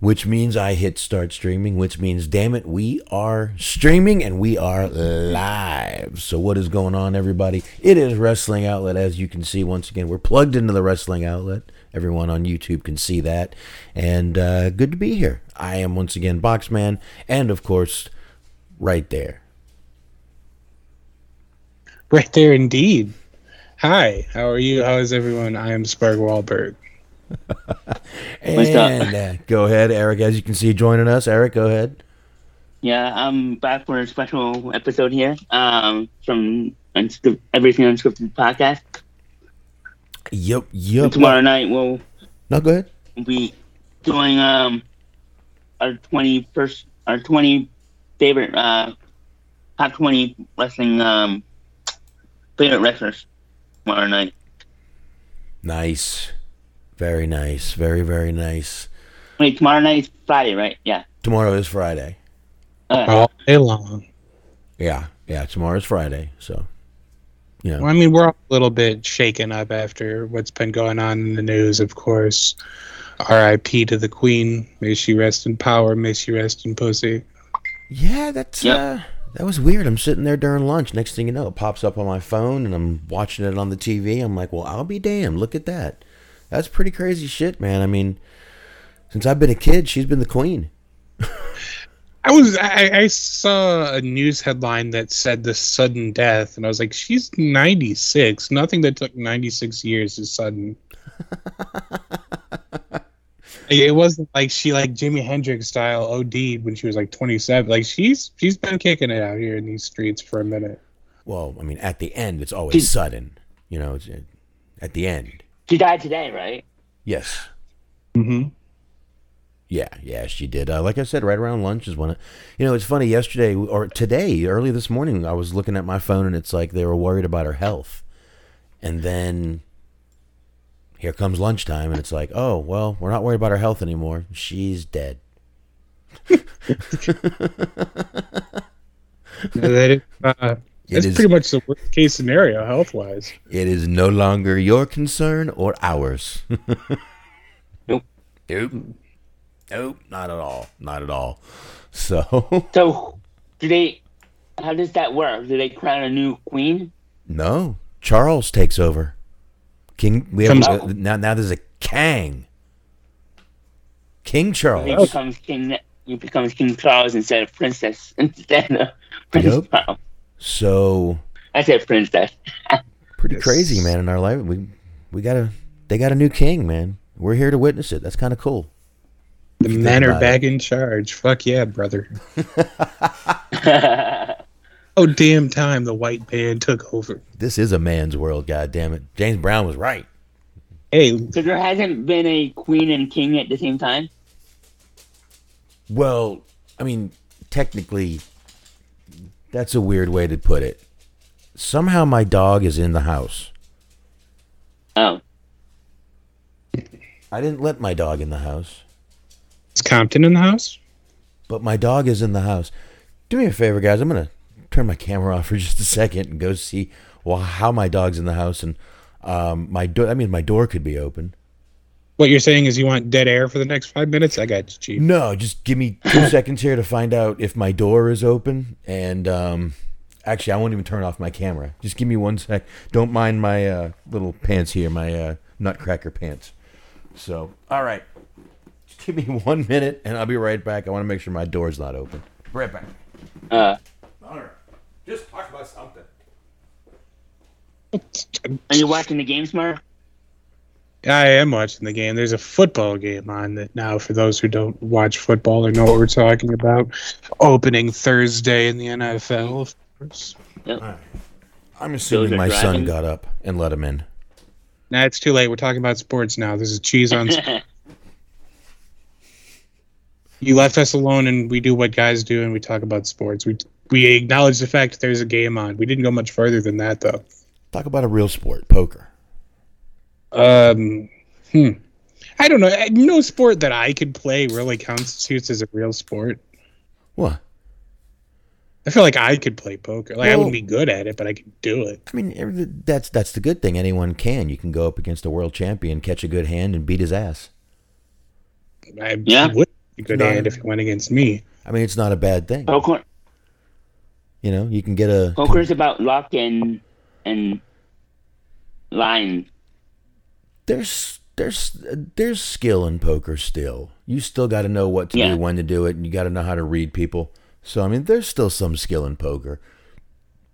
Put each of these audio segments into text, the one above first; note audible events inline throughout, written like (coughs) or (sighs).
which means I hit start streaming, which means, damn it, we are streaming and we are live. So, what is going on, everybody? It is Wrestling Outlet. As you can see, once again, we're plugged into the Wrestling Outlet. Everyone on YouTube can see that. And uh, good to be here. I am once again Boxman, and of course, right there. Right there, indeed. Hi, how are you? How is everyone? I am Spark Wahlberg. (laughs) and uh, go ahead, Eric. As you can see, joining us. Eric, go ahead. Yeah, I'm back for a special episode here um, from Unscripted, Everything Unscripted podcast. Yep, yep. And tomorrow night we'll no, go ahead. be doing um, our twenty first, our twenty favorite uh, top twenty wrestling um, favorite wrestlers tomorrow night. Nice. Very nice. Very, very nice. Wait, tomorrow night is Friday, right? Yeah. Tomorrow is Friday. Uh, All day long. Yeah, yeah. Tomorrow is Friday. So, Yeah. Well, I mean, we're all a little bit shaken up after what's been going on in the news, of course. R.I.P. to the Queen. May she rest in power. May she rest in pussy. Yeah, that's Yep. uh, that was weird. I'm sitting there during lunch. Next thing you know, it pops up on my phone, and I'm watching it on the TV. I'm like, well, I'll be damned. Look at that. That's pretty crazy shit, man. I mean, since I've been a kid, she's been the queen. (laughs) I was I, I saw a news headline that said the sudden death, and I was like, she's 96. Nothing that took 96 years is sudden. (laughs) it wasn't like she like Jimi Hendrix style OD'd when she was like 27. Like she's she's been kicking it out here in these streets for a minute. Well, I mean, at the end, it's always sudden. You know, it's, at the end. She died today, right? Yes. Mm-hmm. Yeah, yeah, she did. Uh, like I said, right around lunch is when, it, you know, it's funny. Yesterday or today, early this morning, I was looking at my phone and it's like they were worried about her health, and then here comes lunchtime and it's like, oh well, we're not worried about her health anymore. She's dead. (laughs) that is, uh, It that's is- pretty much the worst case scenario health wise. It is no longer your concern or ours. (laughs) Nope. Nope. Nope. Not at all. Not at all. So (laughs) So, do they? How does that work? Do they crown a new queen? no, Charles takes over. King. We have Comes- uh, now. Now there's a Kang. King He Charles. becomes king. He becomes King Charles instead of princess. (laughs) Instead of Prince Yep. Charles. So I said princess. pretty Yes. crazy, man. In our life, we we got a they got a new king, man. We're here to witness it. That's kind of cool. The you men are about back in charge. Fuck yeah, brother. (laughs) (laughs) Oh damn time the white man took over. This is a man's world. God damn it. James Brown was right. Hey, so there hasn't been a queen and king at the same time. Well, I mean, technically, that's a weird way to put it. Somehow my dog is in the house. Oh, I didn't let my dog in the house, is Compton in the house? but my dog is in the house. Do me a favor, guys. I'm going to turn my camera off for (laughs) just a second and go see well how my dog's in the house and um my door I mean my door could be open. What you're saying is you want dead air for the next five minutes? I got you, chief. No, just give me 2 (coughs) seconds here to find out if my door is open and um actually I won't even turn off my camera. Just give me one sec. Don't mind my uh, little pants here, my uh, nutcracker pants. So, all right. Just give me (laughs) 1 minute and I'll be right back. I want to make sure my door's not open. Right back. uh, All right. Just talk about something. are you watching the games, Mark? I am watching the game. There's a football game on that now for those who don't watch football or know what we're talking about. Opening Thursday in the NFL, of course. I'm assuming are my son got up and let him in. Nah, it's too late. We're talking about sports now. This is cheese on. (laughs) you left us alone, and we do what guys do, and we talk about sports. We we acknowledge the fact that there's a game on. We didn't go much further than that, though. Talk about a real sport, poker. Um, hmm. I don't know. No sport that I could play really constitutes as a real sport. What? I feel like I could play poker. Like I wouldn't be good at it, but I could do it. I mean, that's that's the good thing. Anyone can. You can go up against a world champion, catch a good hand, and beat his ass. I Yeah. would a good No. hand if it went against me. I mean, it's not a bad thing. Poker, You know, you can get a poker is about luck and and line. There's there's there's skill in poker still. You still got to know what to Yeah. do, when to do it, and you got to know how to read people. So I mean, there's still some skill in poker,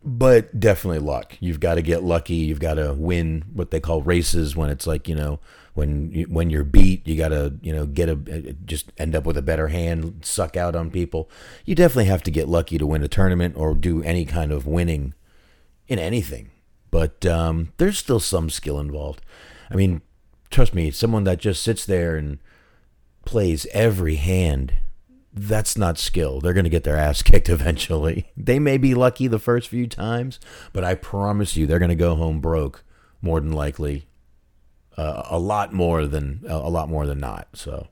but definitely luck. You've got to get lucky. You've got to win what they call races when it's like you know when you, when you're beat, you got to you know get a just end up with a better hand, suck out on people. You definitely have to get lucky to win a tournament or do any kind of winning in anything. But um, there's still some skill involved. I mean, trust me, someone that just sits there and plays every hand, that's not skill. They're going to get their ass (laughs) kicked eventually. They may be lucky the first few times, but I promise you, they're going to go home broke more than likely. Uh, a lot more than a lot more than not. So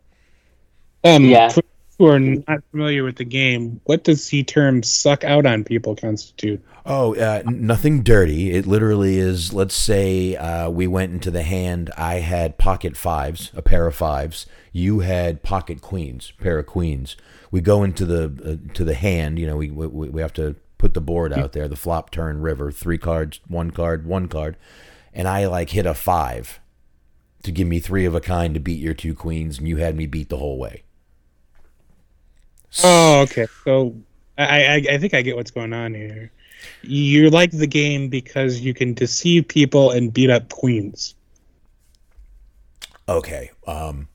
Um, Yeah. For who are not familiar with the game, what does the term "suck out on people" constitute? Oh, uh, nothing dirty. It literally is. Let's say uh, we went into the hand. I had pocket fives, a pair of fives. You had pocket queens, pair of queens. We go into the uh, to the hand. You know, we, we we have to put the board out there. The flop, turn, river, three cards, one card, one card, and I like hit a five to give me three of a kind to beat your two queens, and you had me beat the whole way. Oh, okay. So I, I I think I get what's going on here. You like the game because you can deceive people and beat up queens. Okay. Um,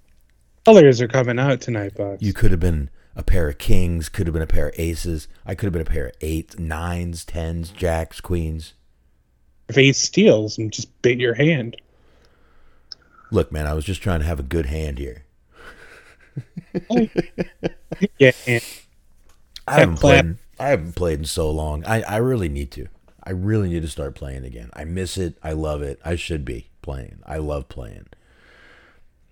Colors are coming out tonight, Bucks. You could have been a pair of kings, could have been a pair of aces. I could have been a pair of eights, nines, tens, jacks, queens. if ace steals and just bit your hand. Look, man, I was just trying to have a good hand here. (laughs) Yeah, (laughs) I haven't played. I haven't played in so long. I, I really need to. I really need to start playing again. I miss it. I love it. I should be playing. I love playing.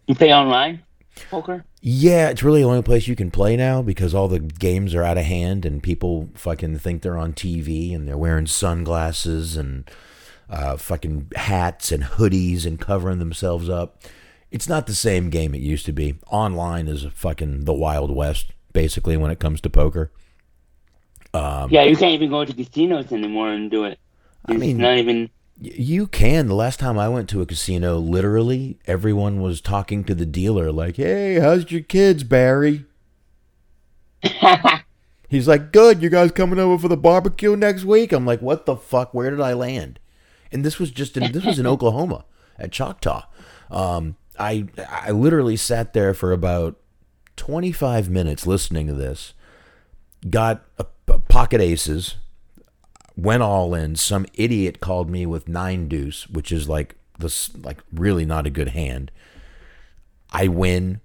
You play online poker? Yeah, it's really the only place you can play now because all the games are out of hand and people fucking think they're on TV and they're wearing sunglasses and uh, fucking hats and hoodies and covering themselves up. It's not the same game it used to be. Online is fucking the Wild West, basically, when it comes to poker. Um, yeah, you can't even go to casinos anymore and do it. I mean- not even. You can. The last time I went to a casino, literally everyone was talking to the dealer like, "Hey, how's your kids, Barry?" (laughs) He's like, "Good. You guys coming over for the barbecue next week?" I'm like, "What the fuck? Where did I land?" And this was just in this was in (laughs) Oklahoma at Choctaw. Um, I I literally sat there for about 25 minutes listening to this. Got a pocket aces, went all in. Some idiot called me with nine deuce, which is like this like really not a good hand. I win.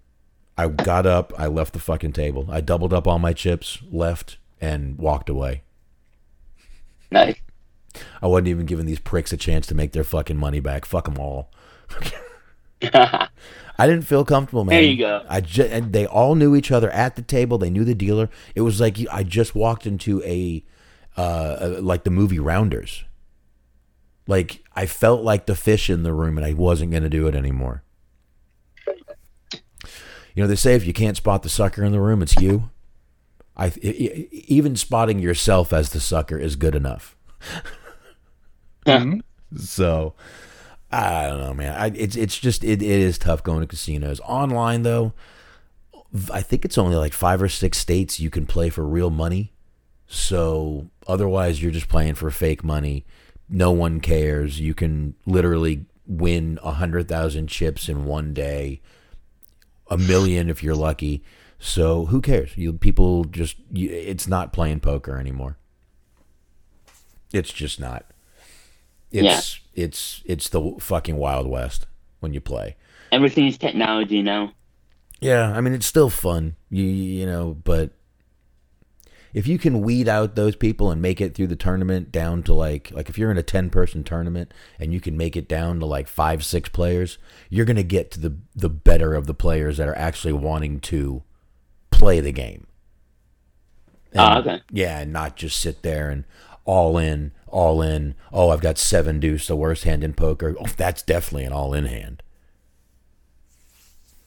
I got up. I left the fucking table. I doubled up all my chips, left, and walked away. Nice. I wasn't even giving these pricks a chance to make their fucking money back. Fuck them all. (laughs) I didn't feel comfortable, man. There you go. I just and they all knew each other at the table. They knew the dealer. It was like I just walked into a uh, uh like the movie Rounders. Like I felt like the fish in the room, and I wasn't going to do it anymore. You know they say if you can't spot the sucker in the room, it's you. I even spotting yourself as the sucker is good enough. (laughs) Mhm. So I don't know, man. I, it's it's just it, it is tough going to casinos online though. I think it's only like five or six states you can play for real money. So otherwise, you're just playing for fake money. No one cares. You can literally win a hundred thousand chips in one day, a million if you're lucky. So who cares? You people just it's not playing poker anymore. It's just not. It's it's it's the fucking wild west when you play. Everything is technology now. Yeah, I mean it's still fun. You you know, but if you can weed out those people and make it through the tournament down to like like if you're in a 10 person tournament and you can make it down to like 5 6 players, you're going to get to the the better of the players that are actually wanting to play the game. Ah, And- okay. Yeah, and not just sit there and all in, all in. Oh, I've got seven deuce, the worst hand in poker. Oh, that's definitely an all in hand.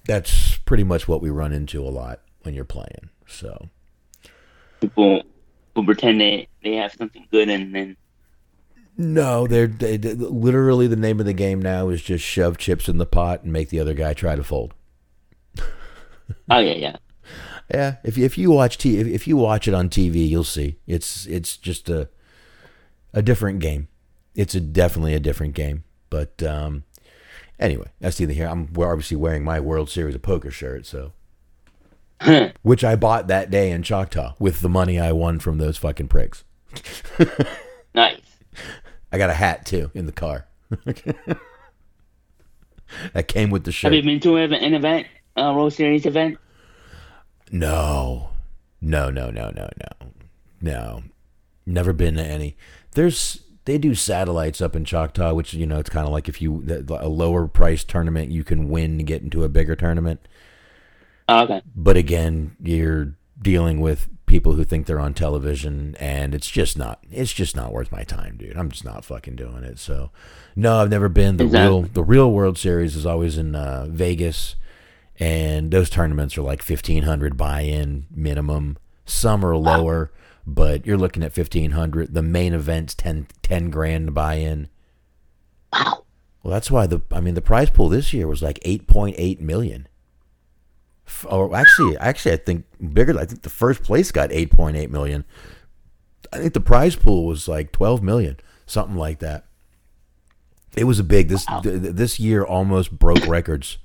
That's pretty much what we run into a lot when you're playing. So People will pretend they they have something good and then no, they're they, literally the name of the game now is just shove chips in the pot and make the other guy try to fold. (laughs) oh yeah yeah Yeah, if you, if you watch t- if, if you watch it on TV, you'll see it's it's just a a different game. It's a definitely a different game. But um, anyway, that's neither here. I'm obviously wearing my World Series of Poker shirt, so which I bought that day in Choctaw with the money I won from those fucking pricks. (laughs) nice. I got a hat too in the car. (laughs) that came with the shirt. Have you been to an event, a World Series event? No, no, no, no, no, no, no. Never been to any. There's they do satellites up in Choctaw, which you know it's kind of like if you a lower price tournament you can win to get into a bigger tournament. Oh, okay. But again, you're dealing with people who think they're on television, and it's just not. It's just not worth my time, dude. I'm just not fucking doing it. So, no, I've never been. The Exactly. real the real World Series is always in uh, Vegas, and those tournaments are like fifteen hundred buy-in minimum. Some are lower, but you're looking at fifteen hundred. The main event's 10, 10 grand buy-in. Wow. Well, that's why the I mean the prize pool this year was like eight point eight million. F- Or actually, actually, I think bigger. I think the first place got eight point eight million. I think the prize pool was like twelve million, something like that. It was a big this Wow. th- this year almost broke records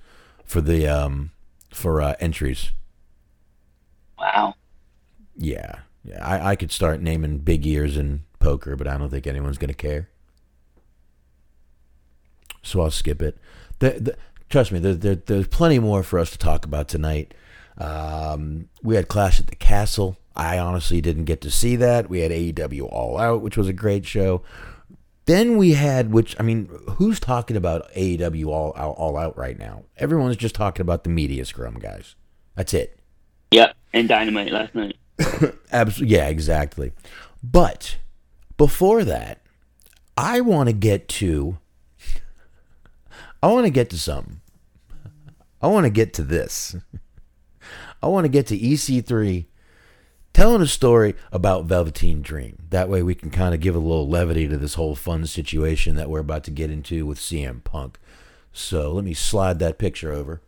for the um for uh, entries. Wow. Yeah, yeah. I, I could start naming big years in poker, but I don't think anyone's gonna care. So I'll skip it. The, the, trust me, there, there, there's plenty more for us to talk about tonight. Um, we had Clash at the Castle. I honestly didn't get to see that. We had AEW All Out, which was a great show. Then we had, which I mean, who's talking about AEW All All Out right now? Everyone's just talking about the media scrum, guys. That's it. Yep. And Dynamite last night. (coughs) Absolutely. Yeah, exactly. But before that, I want to get to I want to get to something. I want to get to this. (laughs) I want to get to EC3 telling a story about Velveteen Dream. That way we can kind of give a little levity to this whole fun situation that we're about to get into with CM Punk. So let me slide that picture over.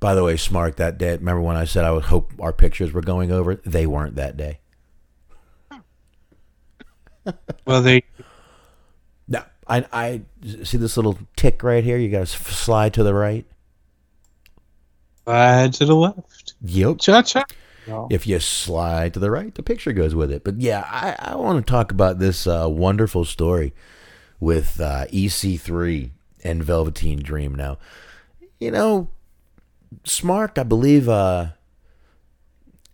By the way, Smart, that day, remember when I said I would hope our pictures were going over? They weren't that day. (laughs) Well, they No, I, I see this little tick right here. You got to slide to the right. slide to the left. Yep. Cha cha. No. If you slide to the right, the picture goes with it. But yeah, I, I want to talk about this uh, wonderful story with uh, EC3 and Velveteen Dream. Now, you know, Smart, I believe. Uh,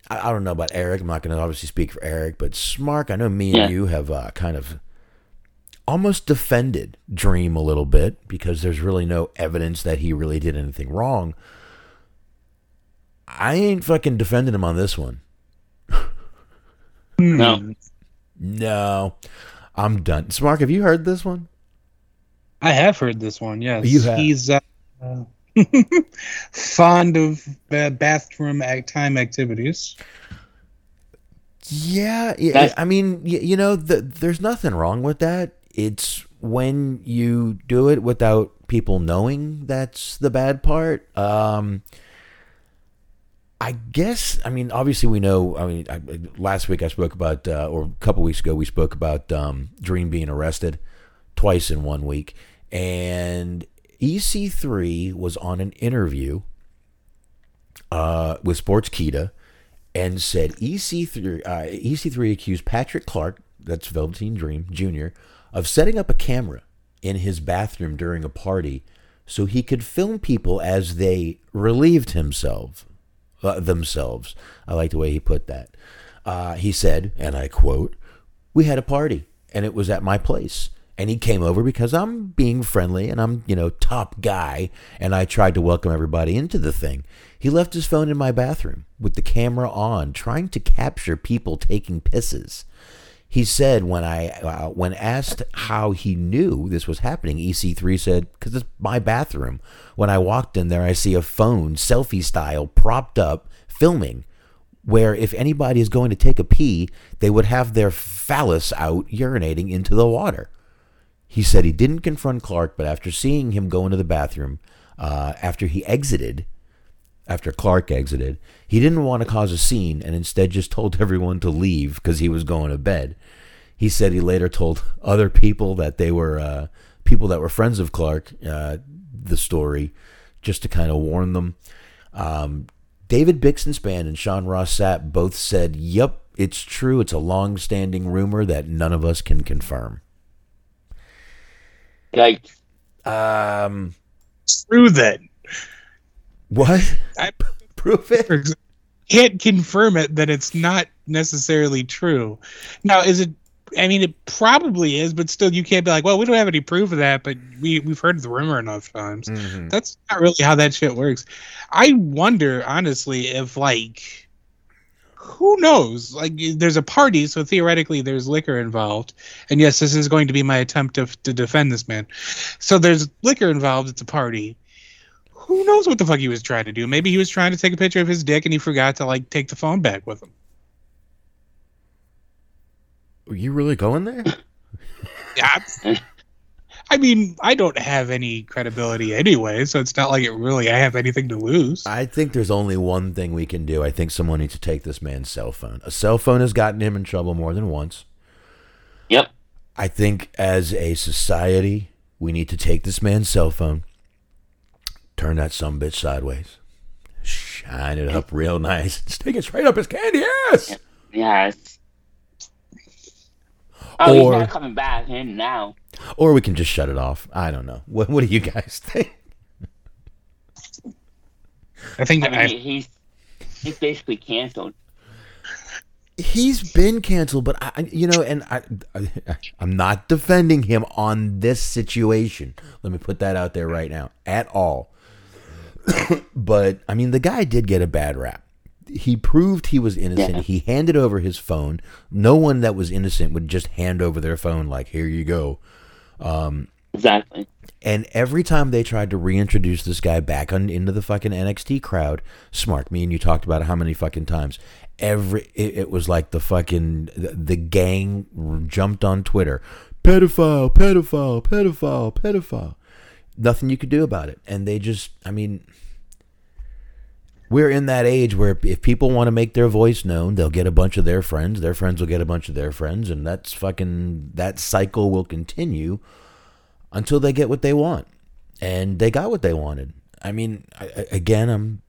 I, I don't know about Eric. I'm not going to obviously speak for Eric, but Smart, I know me and Yeah. you have uh, kind of almost defended Dream a little bit because there's really no evidence that he really did anything wrong. I ain't fucking defending him on this one. No. No, I'm done. Smark, have you heard this one? I have heard this one. Yes, You have. He's uh, uh, (laughs) fond of uh, bathroom act time activities. Yeah, yeah I mean, you know, th there's nothing wrong with that. It's when you do it without people knowing that's the bad part. Um, I guess. I mean, obviously, we know. I mean, I, last week I spoke about, uh, or a couple weeks ago, we spoke about um, Dream being arrested twice in one week, and EC3 was on an interview uh, with Sportskeeda and said EC3 uh, EC3 accused Patrick Clark, that's Velveteen Dream Jr., of setting up a camera in his bathroom during a party so he could film people as they relieved himself uh, themselves. I like the way he put that. Uh, he said, and I quote, "We had a party, and it was at my place." And he came over because I'm being friendly and I'm, you know, top guy. And I tried to welcome everybody into the thing. He left his phone in my bathroom with the camera on, trying to capture people taking pisses. He said when I uh, when asked how he knew this was happening, EC3 said because it's my bathroom. When I walked in there, I see a phone selfie style propped up filming where if anybody is going to take a pee, they would have their phallus out urinating into the water. He said he didn't confront Clark, but after seeing him go into the bathroom, uh, after he exited, after Clark exited, he didn't want to cause a scene and instead just told (laughs) everyone to leave because he was going to bed. He said he later told (laughs) other people that they were uh, people that were friends of Clark uh, the story just to kind of warn them. Um, David Bixenspan and Sean Ross Sapp both said, Yep, it's true. It's a long standing rumor that none of us can confirm. Yikes. Um, True then. what? I (laughs) Prove it. can't confirm it that it's not necessarily true. Now, is it? I mean, it probably is, but still, you can't be like, "Well, we don't have any proof of that," but we we've heard the rumor enough times. Mhm. That's not really how that shit works. I wonder, honestly, if like, who knows? Like, there's a party, so theoretically, there's liquor involved. And yes, this is going to be my attempt to to defend this man. So there's liquor involved. It's a party. Who knows what the fuck he was trying to do? Maybe he was trying to take a picture of his dick and he forgot to like take the phone back with him. Are you really going there? (laughs) Yeah. I mean, I don't have any credibility anyway, so it's not like it really I have anything to lose. I think there's only one thing we can do. I think someone needs to take this man's cell phone. A cell phone has gotten him in trouble more than once. Yep. I think as a society, we need to take this man's cell phone, turn that some bitch sideways, shine it up real nice, (laughs) stick it straight up his candy ass. Yes. Oh, he's Or- not coming back in now. Or we can just shut it off. I don't know. What, what do you guys (laughs) think? I think I mean, I, he's he's basically canceled. He's been canceled, but I, I- you know, and I, I, I'm not defending him on this situation. Let me put that out there right now, at all. (coughs) but I mean, the guy did get a bad rap. He proved he was innocent. Yeah. He handed over his phone. No one that was innocent would just hand over their phone like, "Here you go." Um, Exactly. And every time they tried to reintroduce this guy back on into the fucking NXT crowd, smart me and you talked about it how many fucking times. Every it, it was like the fucking the, the gang jumped on Twitter, pedophile, pedophile, pedophile, pedophile. Nothing you could do about it, and they just, I mean, we're in that age where if people want to make their voice known, they'll get a bunch of their friends. Their friends will get a bunch of their friends, and that's fucking that cycle will continue until they get what they want. And they got what they wanted. I mean, I, again, I'm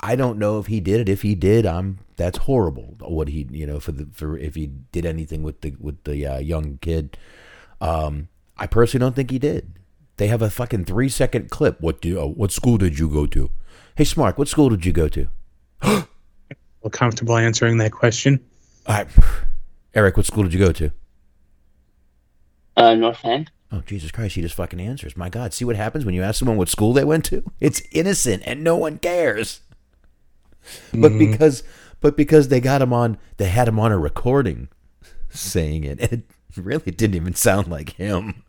I don't know if he did it. If he did, I'm that's horrible. What he, you know, for the for if he did anything with the with the uh, young kid. Um, I personally don't think he did. They have a fucking three second clip. What do uh, what school did you go to? Hey, Smart, what school did you go to? (gasps) feel comfortable answering that question. I, Eric, what school did you go to? Uh, North End. Oh, Jesus Christ, he just fucking answers. My God, see what happens when you ask someone what school they went to? (laughs) It's innocent and no one cares. But because but because they got him on they had him on a recording (laughs) saying it, and (laughs) it really didn't even sound like him.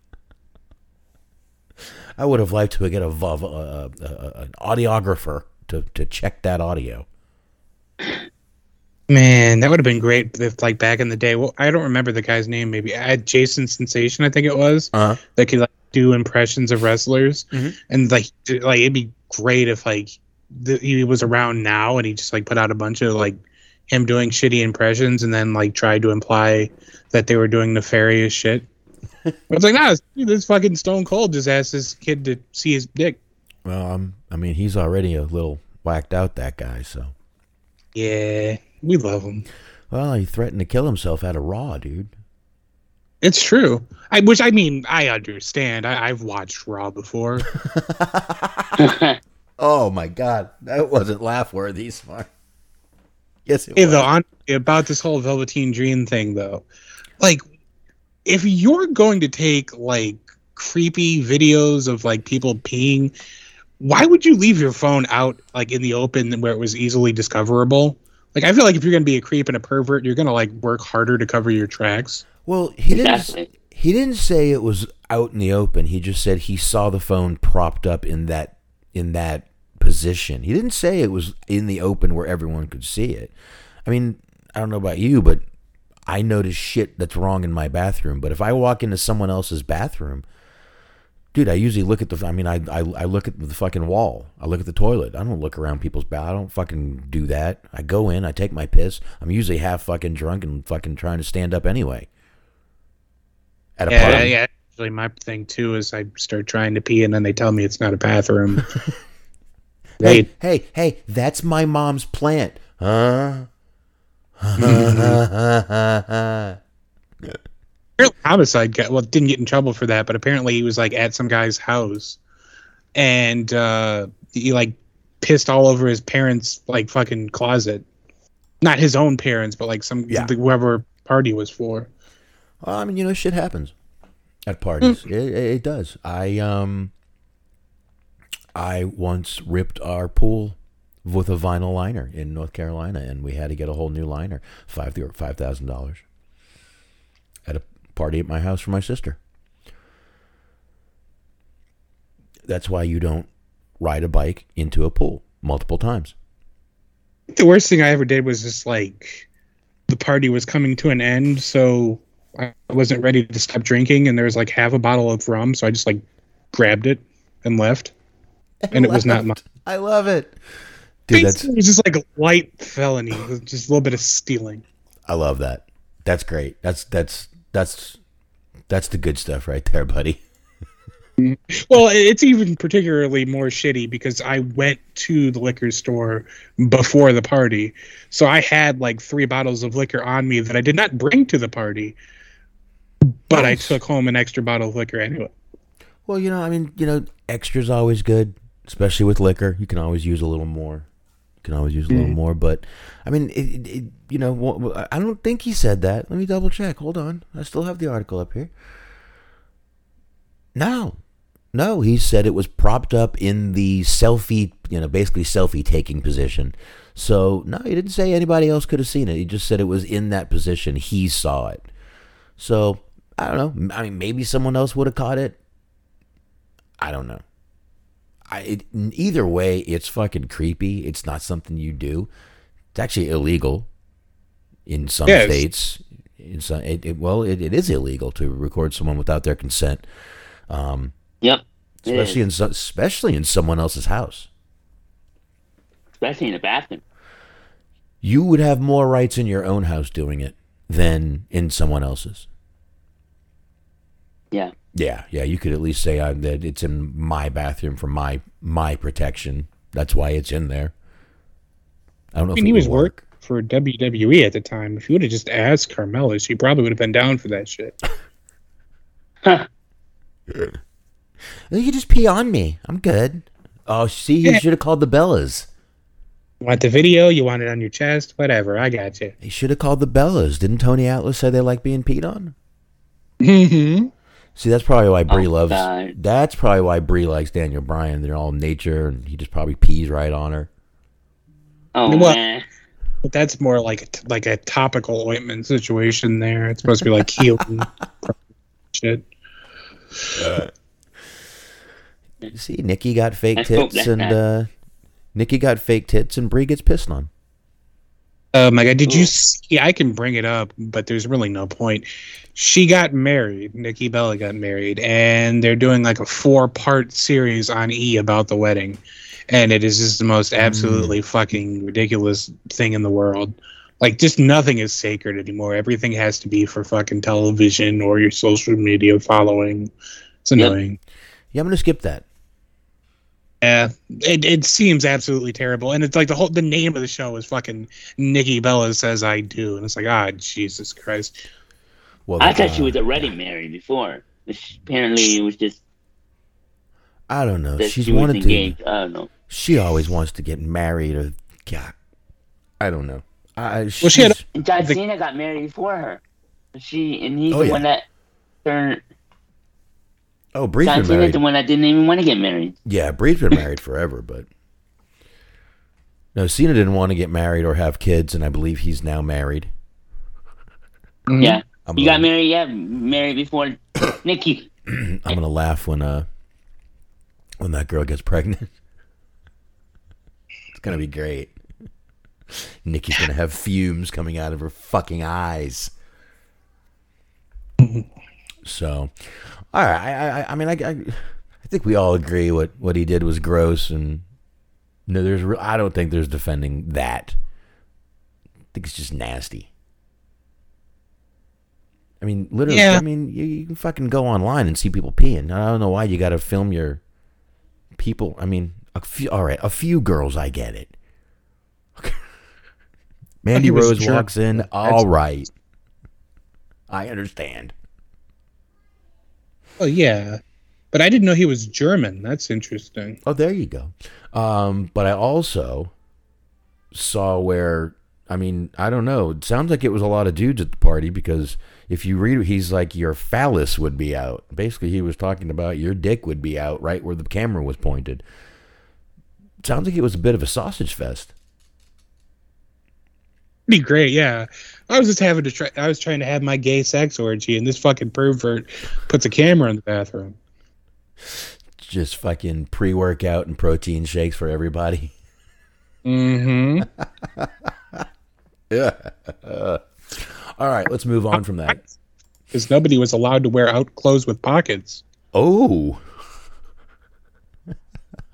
I would have liked to get a, uh, uh, uh, an audiographer to, to check that audio. Man, that would have been great if, like, back in the day. Well, I don't remember the guy's name. Maybe I had Jason Sensation, I think it was, Uh-huh. that could like do impressions of wrestlers, Mhm. and like, like it'd be great if like the, he was around now and he just like put out a bunch of like him doing shitty impressions and then like tried to imply that they were doing nefarious shit. It's like, nah, this, this fucking Stone Cold just asked this kid to see his dick. Well, um, I mean, he's already a little whacked out, that guy, so. Yeah, we love him. Well, he threatened to kill himself out of Raw, dude. It's true. I which I mean I understand. I, I've watched Raw before. (laughs) (laughs) Oh my god, that wasn't laugh worthy, smart. Yes, it hey, was. though, on about this whole Velveteen Dream thing, though, like if you're going to take like creepy videos of like people peeing, why would you leave your phone out like in the open where it was easily discoverable? Like I feel like if you're gonna be a creep and a pervert, you're gonna like work harder to cover your tracks. Well, he didn't. He didn't say it was out in the open. He just said he saw the phone propped up in that in that position. He didn't say it was in the open where everyone could see it. I mean, I don't know about you, but I notice shit that's wrong in my bathroom. But if I walk into someone else's bathroom, dude, I usually look at the. I mean, I, I I look at the fucking wall. I look at the toilet. I don't look around people's bath. I don't fucking do that. I go in. I take my piss. I'm usually half fucking drunk and fucking trying to stand up anyway. At a Yeah, party. yeah. Actually, my thing too is I start trying to pee and then they tell me it's not a bathroom. (laughs) Hey, hey, hey, that's my mom's plant. Huh? apparently homicide guy well didn't get in trouble for that, but apparently he was like at some guy's house and uh he like pissed all over his parents like fucking closet. Not his own parents, but like some Yeah. whoever party was for. Well, I mean, you know, shit happens at parties. It, it, it does. I um, I once ripped our pool with a vinyl liner in North Carolina, and we had to get a whole new liner, five five thousand dollars, party at my house for my sister. That's why you don't ride a bike into a pool multiple times. The worst thing I ever did was just like the party was coming to an end, so I wasn't ready to stop drinking, and there was like half a bottle of rum, so I just like grabbed it and left. And it was not mine. I love it, dude. That's it was just like a light felony, just a little bit of stealing. I love that. That's great. That's that's that's that's the good stuff right there, buddy. (laughs) Well, it's even particularly more shitty because I went to the liquor store before the party. So I had like three bottles of liquor on me that I did not bring to the party, but I took home an extra bottle of liquor anyway. Well, you know, I mean, you know, extra's always good, especially with liquor. You can always use a little more. Can always use a little Mm. more, but I mean, it, it, you know, I don't think he said that. Let me double check. Hold on, I still have the article up here. No, no, he said it was propped up in the selfie, you know, basically selfie taking position. So no, he didn't say anybody else could have seen it. He just said it was in that position. He saw it. So I don't know. I mean, maybe someone else would have caught it. I don't know. I it, either way, it's fucking creepy. It's not something you do. It's actually illegal in some Yes. states. In some, it, it, well, it, it is illegal to record someone without their consent, um, Yep. Especially in especially in someone else's house. especially in a bathroom. You would have more rights in your own house doing it than in someone else's. Yeah. Yeah, yeah. You could at least say uh, that it's in my bathroom for my my protection. That's why it's in there. I don't know. I if mean, he was work for WWE at the time. If you would have just asked Carmella, she probably would have been down for that shit. Huh. (laughs) (laughs) You can just pee on me. I'm good. Oh, see, you Yeah. should have called the Bellas. Want the video? You want it on your chest? Whatever. I got you. He should have called the Bellas. Didn't Tony Atlas say they like being peed on? Mm-hmm. See, that's probably why Brie Oh, loves. God. That's probably why Brie likes Daniel Bryan. They're all nature, and he just probably pees right on her. Oh Well- man. But that's more like a, like a topical ointment situation. There, it's supposed to be like healing (laughs) shit. See, Nikki got fake I tits, and uh, Nikki got fake tits, and Brie gets pissed on. Oh my god! Did you see? I can bring it up, but there's really no point. She got married. Nikki Bella got married, and they're doing like a four-part series on E about the wedding, and it is just the most mm. absolutely fucking ridiculous thing in the world. Like, just nothing is sacred anymore. Everything has to be for fucking television or your social media following. It's Yep. annoying. Yeah, I'm gonna skip that. Yeah, it, it seems absolutely terrible, and it's like the whole the name of the show is fucking Nikki Bella says I do, and it's like ah Jesus Christ. Well, I uh, thought she was already married before. Apparently, it was just I don't know. She's she was wanted to. engaged. I don't know. She always wants to get married, or God, I don't know. I, Well, she had she's- And John Cena got married before her. She and he's Oh, the yeah. one that turned. Oh, Brie's John been Cena's married. the one that didn't even want to get married. Yeah, Brie's been (laughs) married forever, but no, Cena didn't want to get married or have kids, and I believe he's now married. Mhm. Yeah, I'm he gonna, got married. Yeah, married before (coughs) Nikki. I'm gonna laugh when uh when that girl gets pregnant. It's gonna be great. Nikki's gonna have fumes coming out of her fucking eyes. (laughs) So, all right. I, I, I mean, I, I, I think we all agree what what he did was gross, and no, there's. I don't think there's defending that. I think it's just nasty. I mean, literally. Yeah. I mean, you, you can fucking go online and see people peeing. I don't know why you got to film your people. I mean, a few. All right, a few girls, I get it. (laughs) Mandy Rose walks in. All right, I understand. Oh yeah, but I didn't know he was German. That's interesting. Oh, there you go. Um, but I also saw where I mean, I don't know. It sounds like it was a lot of dudes at the party because if you read, he's like your phallus would be out. Basically, he was talking about your dick would be out right where the camera was pointed. Sounds like it was a bit of a sausage fest. Pretty great, yeah. I was just having to try. I was trying to have my gay sex orgy, and this fucking pervert puts a camera in the bathroom. Just fucking pre workout and protein shakes for everybody. Mm-hmm. (laughs) Yeah. All right, let's move on from that. Because nobody was allowed to wear out clothes with pockets. Oh. (laughs)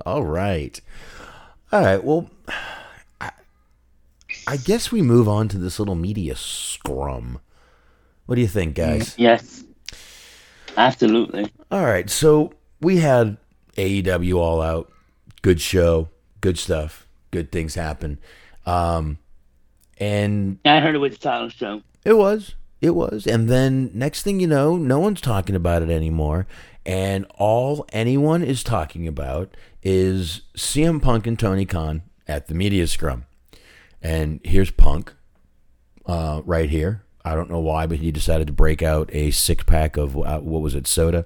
All right. All right. Well, I, guess we move on to this little media scrum. What do you think, guys? Yes. Absolutely. All right. So we had AEW All Out. Good show. Good stuff. Good things happen. Um, and I heard it was the title show. It was. It was. And then next thing you know, no one's talking about it anymore. And all anyone is talking about is CM Punk and Tony Khan at the media scrum. And here's Punk uh, right here. I don't know why, but he decided to break out a six pack of uh, what was it, soda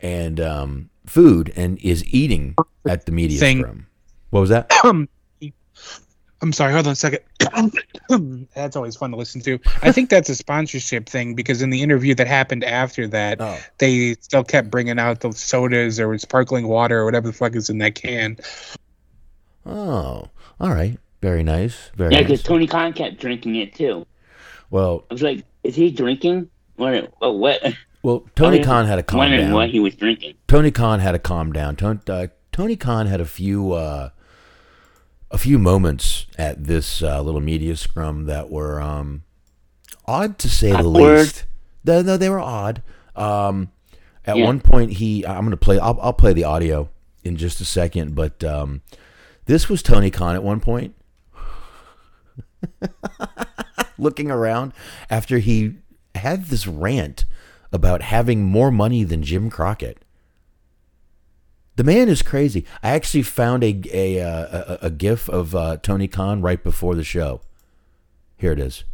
and um, food, and is eating at the media Thing. scrum. What was that? (coughs) I'm sorry, hold on a second. (coughs) that's always fun to listen to. I think that's a sponsorship thing because in the interview that happened after that, Oh. they still kept bringing out the sodas or sparkling water or whatever the fuck is in that can. Oh, all right. Very nice. Very Yeah, nice. because Tony Khan kept drinking it too. Well, I was like, is he drinking? Or, or what? well, Tony Khan had a calm wondering down. what he was drinking. Tony Khan had to calm down. Tony, uh, Tony Khan had a few uh, a few moments at this uh, little media scrum that were um, odd to say the least. No, no, they were odd. Um, at Yeah. one point, he I'm going to play. I'll, I'll play the audio in just a second, but um, this was Tony Khan at one point. (laughs) looking around after he had this rant about having more money than Jim Crockett. The man is crazy. I actually found a a uh, a, a gif of uh, Tony Khan right before the show. Here it is.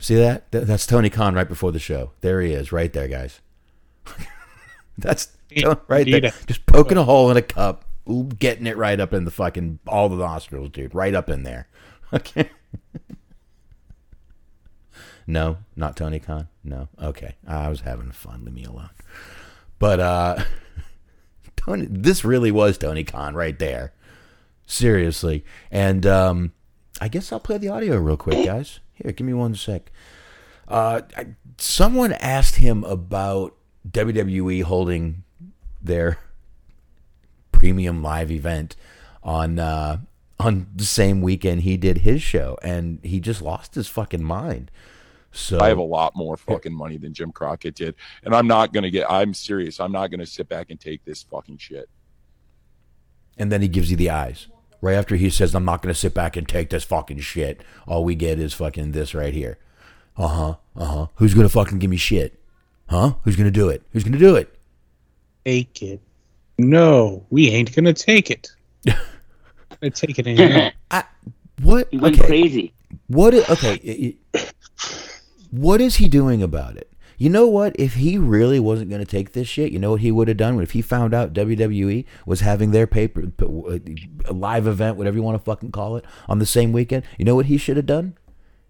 See that? Th- That's Tony Khan right before the show. There he is, right there, guys. (laughs) That's right there, just poking a hole in a cup, getting it right up in the fucking all the nostrils, dude, right up in there. (laughs) Okay. no, not Tony Khan. No. Okay, I was having fun. Leave me alone. But uh, (laughs) Tony, this really was Tony Khan right there. Seriously, and um, I guess I'll play the audio real quick, guys. Here, give me one sec. Uh, I, someone asked him about WWE holding their premium live event on uh, on the same weekend he did his show, and he just lost his fucking mind. So I have a lot more fucking money than Jim Crockett did, and I'm not gonna get. I'm serious. I'm not gonna sit back and take this fucking shit. and then he gives you the eyes right after he says, "I'm not going to sit back and take this fucking shit." All we get is fucking this right here. Uh huh. Uh huh. Who's going to fucking give me shit? Huh? Who's going to do it? Who's going to do it? Take it. No, we ain't gonna take it. (laughs) gonna take it anymore. (laughs) I, what? He went Okay. crazy. What? Okay. i- i- What is he doing about it? You know what? If he really wasn't going to take this shit, you know what he would have done? If he found out WWE was having their paper a live event, whatever you want to fucking call it, on the same weekend, you know what he should have done?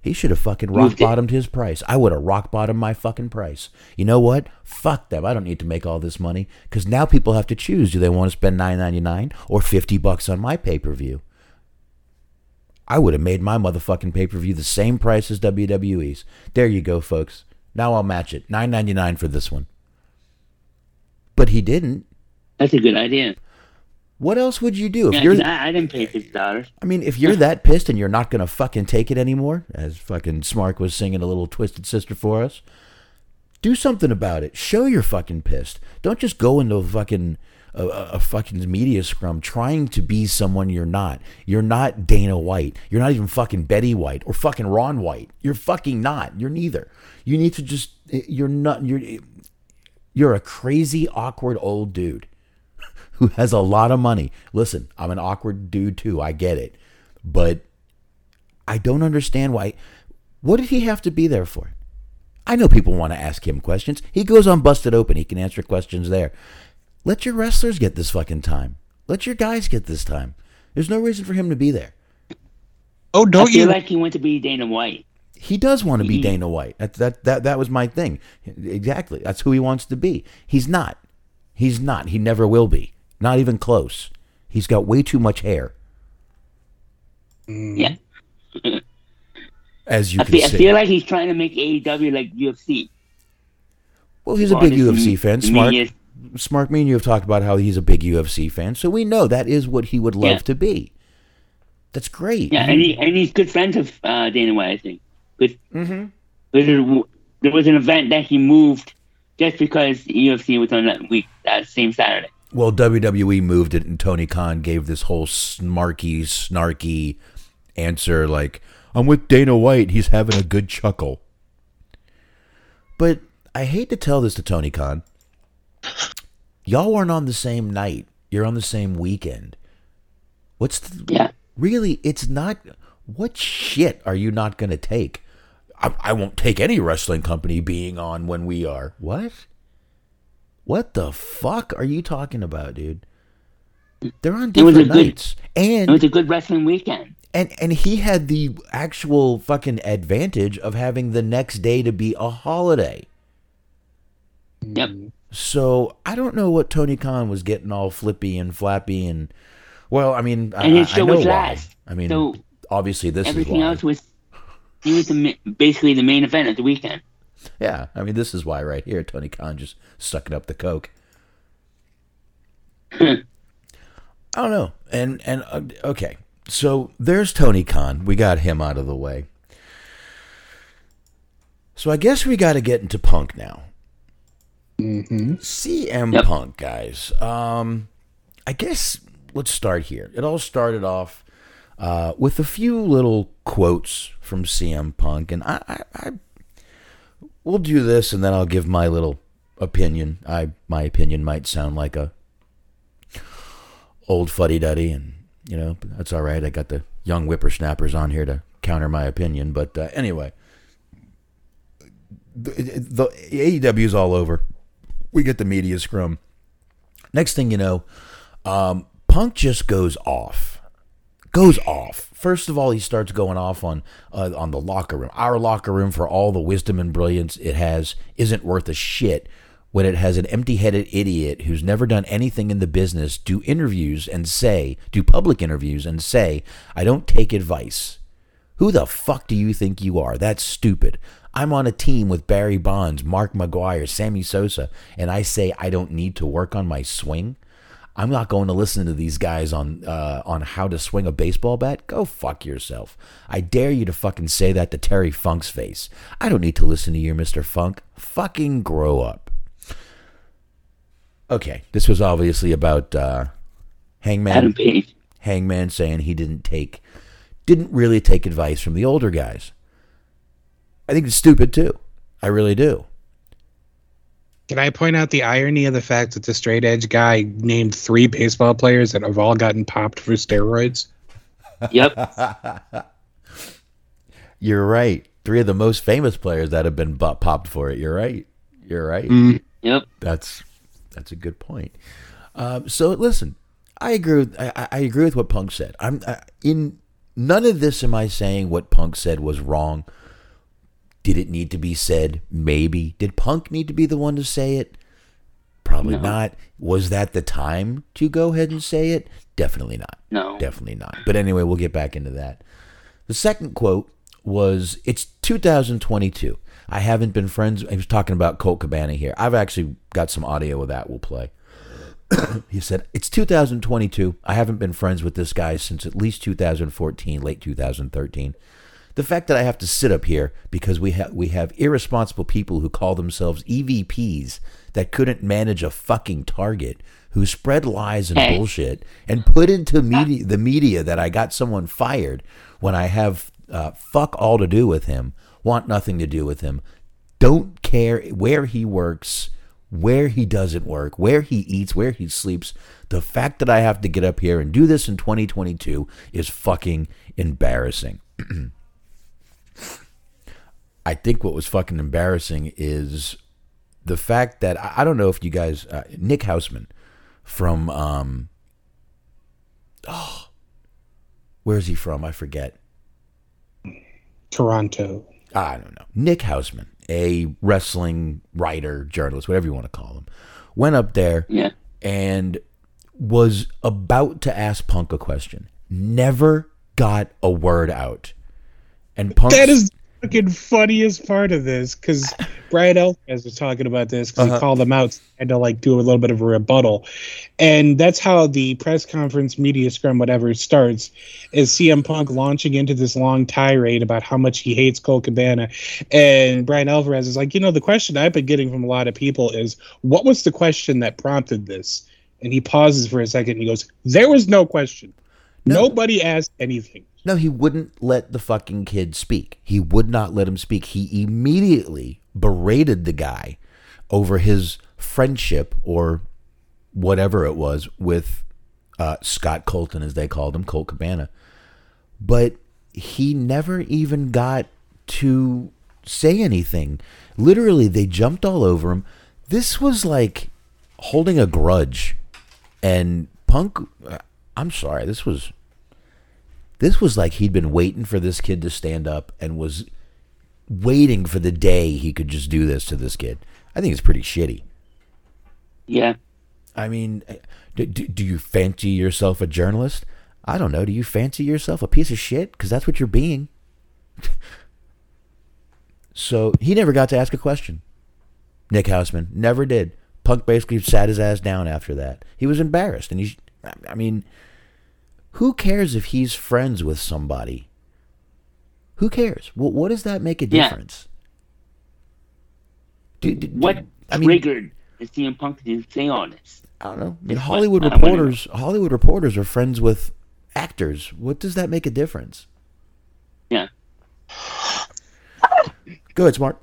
He should have fucking rock bottomed his price. I would have rock bottomed my fucking price. You know what? Fuck them. I don't need to make all this money because now people have to choose. Do they want to spend nine ninety nine or fifty bucks on my pay per view? I would have made my motherfucking pay per view the same price as WWE's. There you go, folks. Now I'll match it. Nine ninety nine for this one. But he didn't. That's a good idea. What else would you do if Yeah, you're? I, I didn't pay fifty dollars. I mean, if you're that pissed and you're not gonna fucking take it anymore, as fucking Smark was singing a little Twisted Sister for us, do something about it. Show you're fucking pissed. Don't just go into a fucking a, a a fucking media scrum trying to be someone you're not. You're not Dana White. You're not even fucking Betty White or fucking Ron White. You're fucking not. You're neither. You need to just. Eh, you're not. You're. Eh, you're a crazy, awkward old dude who has a lot of money. Listen, I'm an awkward dude too. I get it. But I don't understand why. What did he have to be there for? I know people want to ask him questions. He goes on Busted Open. He can answer questions there. Let your wrestlers get this fucking time. Let your guys get this time. There's no reason for him to be there. Oh, don't you feel you? like he went to be Dana White. He does want to be He- Dana White. That, that that that was my thing. Exactly. That's who he wants to be. He's not. He's not. He never will be. Not even close. He's got way too much hair, Yeah, (laughs) as you I can feel, I feel like he's trying to make AEW like UFC. well, he's a big UFC me- fan. me Smart. is- Smart. Me and you have talked about how he's a big UFC fan, so we know that is what he would love Yeah. to be. That's great. Yeah, and, he, and he's good friends with uh, Dana White, I think. But Mm-hmm. there, there was an event that he moved just because UFC was on that week, that same Saturday. Well, WWE moved it, and Tony Khan gave this whole smarky, snarky answer like, I'm with Dana White. He's having a good chuckle. But I hate to tell this to Tony Khan. Y'all weren't on the same night. You're on the same weekend. What's the, Yeah. really? It's not. What shit are you not going to take? I, I won't take any wrestling company being on when we are. What? What the fuck are you talking about, dude? They're on It was a different good- nights, It was a good wrestling weekend. and and he had the actual fucking advantage of having the next day to be a holiday. Yep. So I don't know what Tony Khan was getting all flippy and flappy and well, I mean, I, And his I- I show know was why. last. I mean, So obviously this is everything why. else was he was the, basically the main event of the weekend. Yeah, I mean, this is why right here, Tony Khan just sucking up the coke. I don't know, and and uh, okay, so there's Tony Khan. We got him out of the way. So I guess we got to get into Punk now. Mm-hmm. CM Yep. Punk, guys. Um, I guess let's start here. It all started off uh, with a few little quotes from CM Punk, and I, I, I we'll do this, and then I'll give my little opinion. I my opinion might sound like a old fuddy duddy, and you know that's all right. I got the young whippersnappers on here to counter my opinion, but uh, anyway, the, the AEW is all over. We get the media scrum. Next thing you know, um, Punk just goes off, goes off. First of all, he starts going off on uh, on the locker room. Our locker room, for all the wisdom and brilliance it has, isn't worth a shit when it has an empty-headed idiot who's never done anything in the business do interviews and say, do public interviews and say, "I don't take advice." Who the fuck do you think you are? That's stupid. I'm on a team with Barry Bonds, Mark McGwire, Sammy Sosa, and I say I don't need to work on my swing. I'm not going to listen to these guys on uh, on how to swing a baseball bat. Go fuck yourself. I dare you to fucking say that to Terry Funk's face. I don't need to listen to you, Mr. Funk. Fucking grow up. Okay, this was obviously about uh, Hangman. Adam Page. Hangman saying he didn't take, didn't really take advice from the older guys. I think it's stupid too. I really do. Can I point out the irony of the fact that the straight edge guy named three baseball players that have all gotten popped for steroids? Yep. (laughs) You're right. Three of the most famous players that have been bu- popped for it. You're right. You're right. Mm. Yep. That's that's a good point. Um, so listen, I agree. With, I, I- I agree with what Punk said. I'm I, in none of this am I saying what Punk said was wrong. Did it need to be said? Maybe. Did Punk need to be the one to say it? Probably No. not. Was that the time to go ahead and say it? Definitely not. No. Definitely not. But anyway, we'll get back into that. The second quote was It's 2022. I haven't been friends. He was talking about Colt Cabana here. I've actually got some audio of that we'll play. (coughs) he said, It's 2022. I haven't been friends with this guy since at least 2014, late 2013. The fact that I have to sit up here because we have we have irresponsible people who call themselves EVPs that couldn't manage a fucking target, who spread lies and Hey. bullshit and put into media the media that I got someone fired when I have uh, fuck all to do with him, want nothing to do with him, don't care where he works, where he doesn't work, where he eats, where he sleeps. The fact that I have to get up here and do this in 2022 is fucking embarrassing. (clears throat) I think what was fucking embarrassing is the fact that I I don't know if you guys uh, Nick Hausman from um oh where's he from? I forget. Toronto. I don't know. Nick Hausman, a wrestling writer, journalist, whatever you want to call him, went up there Yeah. and was about to ask Punk a question. Never got a word out. And Punk That is the fucking funniest part of this because (laughs) Brian Elkins was talking about this because Uh-huh. he called them out and to like do a little bit of a rebuttal, and that's how the press conference, media scrum, whatever starts, is CM Punk launching into this long tirade about how much he hates Colt Cabana, and Bryan Alvarez is like, you know, the question I've been getting from a lot of people is, what was the question that prompted this? And he pauses for a second and he goes, there was no question. No. Nobody asked anything. No, he wouldn't let the fucking kid speak. He would not let him speak. He immediately berated the guy over his friendship or whatever it was with uh, Scott Colton, as they called him, Colt Cabana. But he never even got to say anything. Literally, they jumped all over him. This was like holding a grudge. And Punk, uh, I'm sorry, this was this was like he'd been waiting for this kid to stand up and was waiting for the day he could just do this to this kid. I think it's pretty shitty. Yeah. I mean, do, do, do you fancy yourself a journalist? I don't know. Do you fancy yourself a piece of shit? Because that's what you're being. (laughs) so he never got to ask a question. Nick Hausman never did. Punk basically sat his ass down after that. He was embarrassed, and he. I mean, who cares if he's friends with somebody? Who cares? Well, what does that make a Yeah. difference? Do- do- do- What I mean, triggered the CM Punk to say all this? I don't know. I mean, Hollywood what- reporters, Hollywood reporters are friends with actors. What does that make a difference? Yeah. Go ahead, Smart.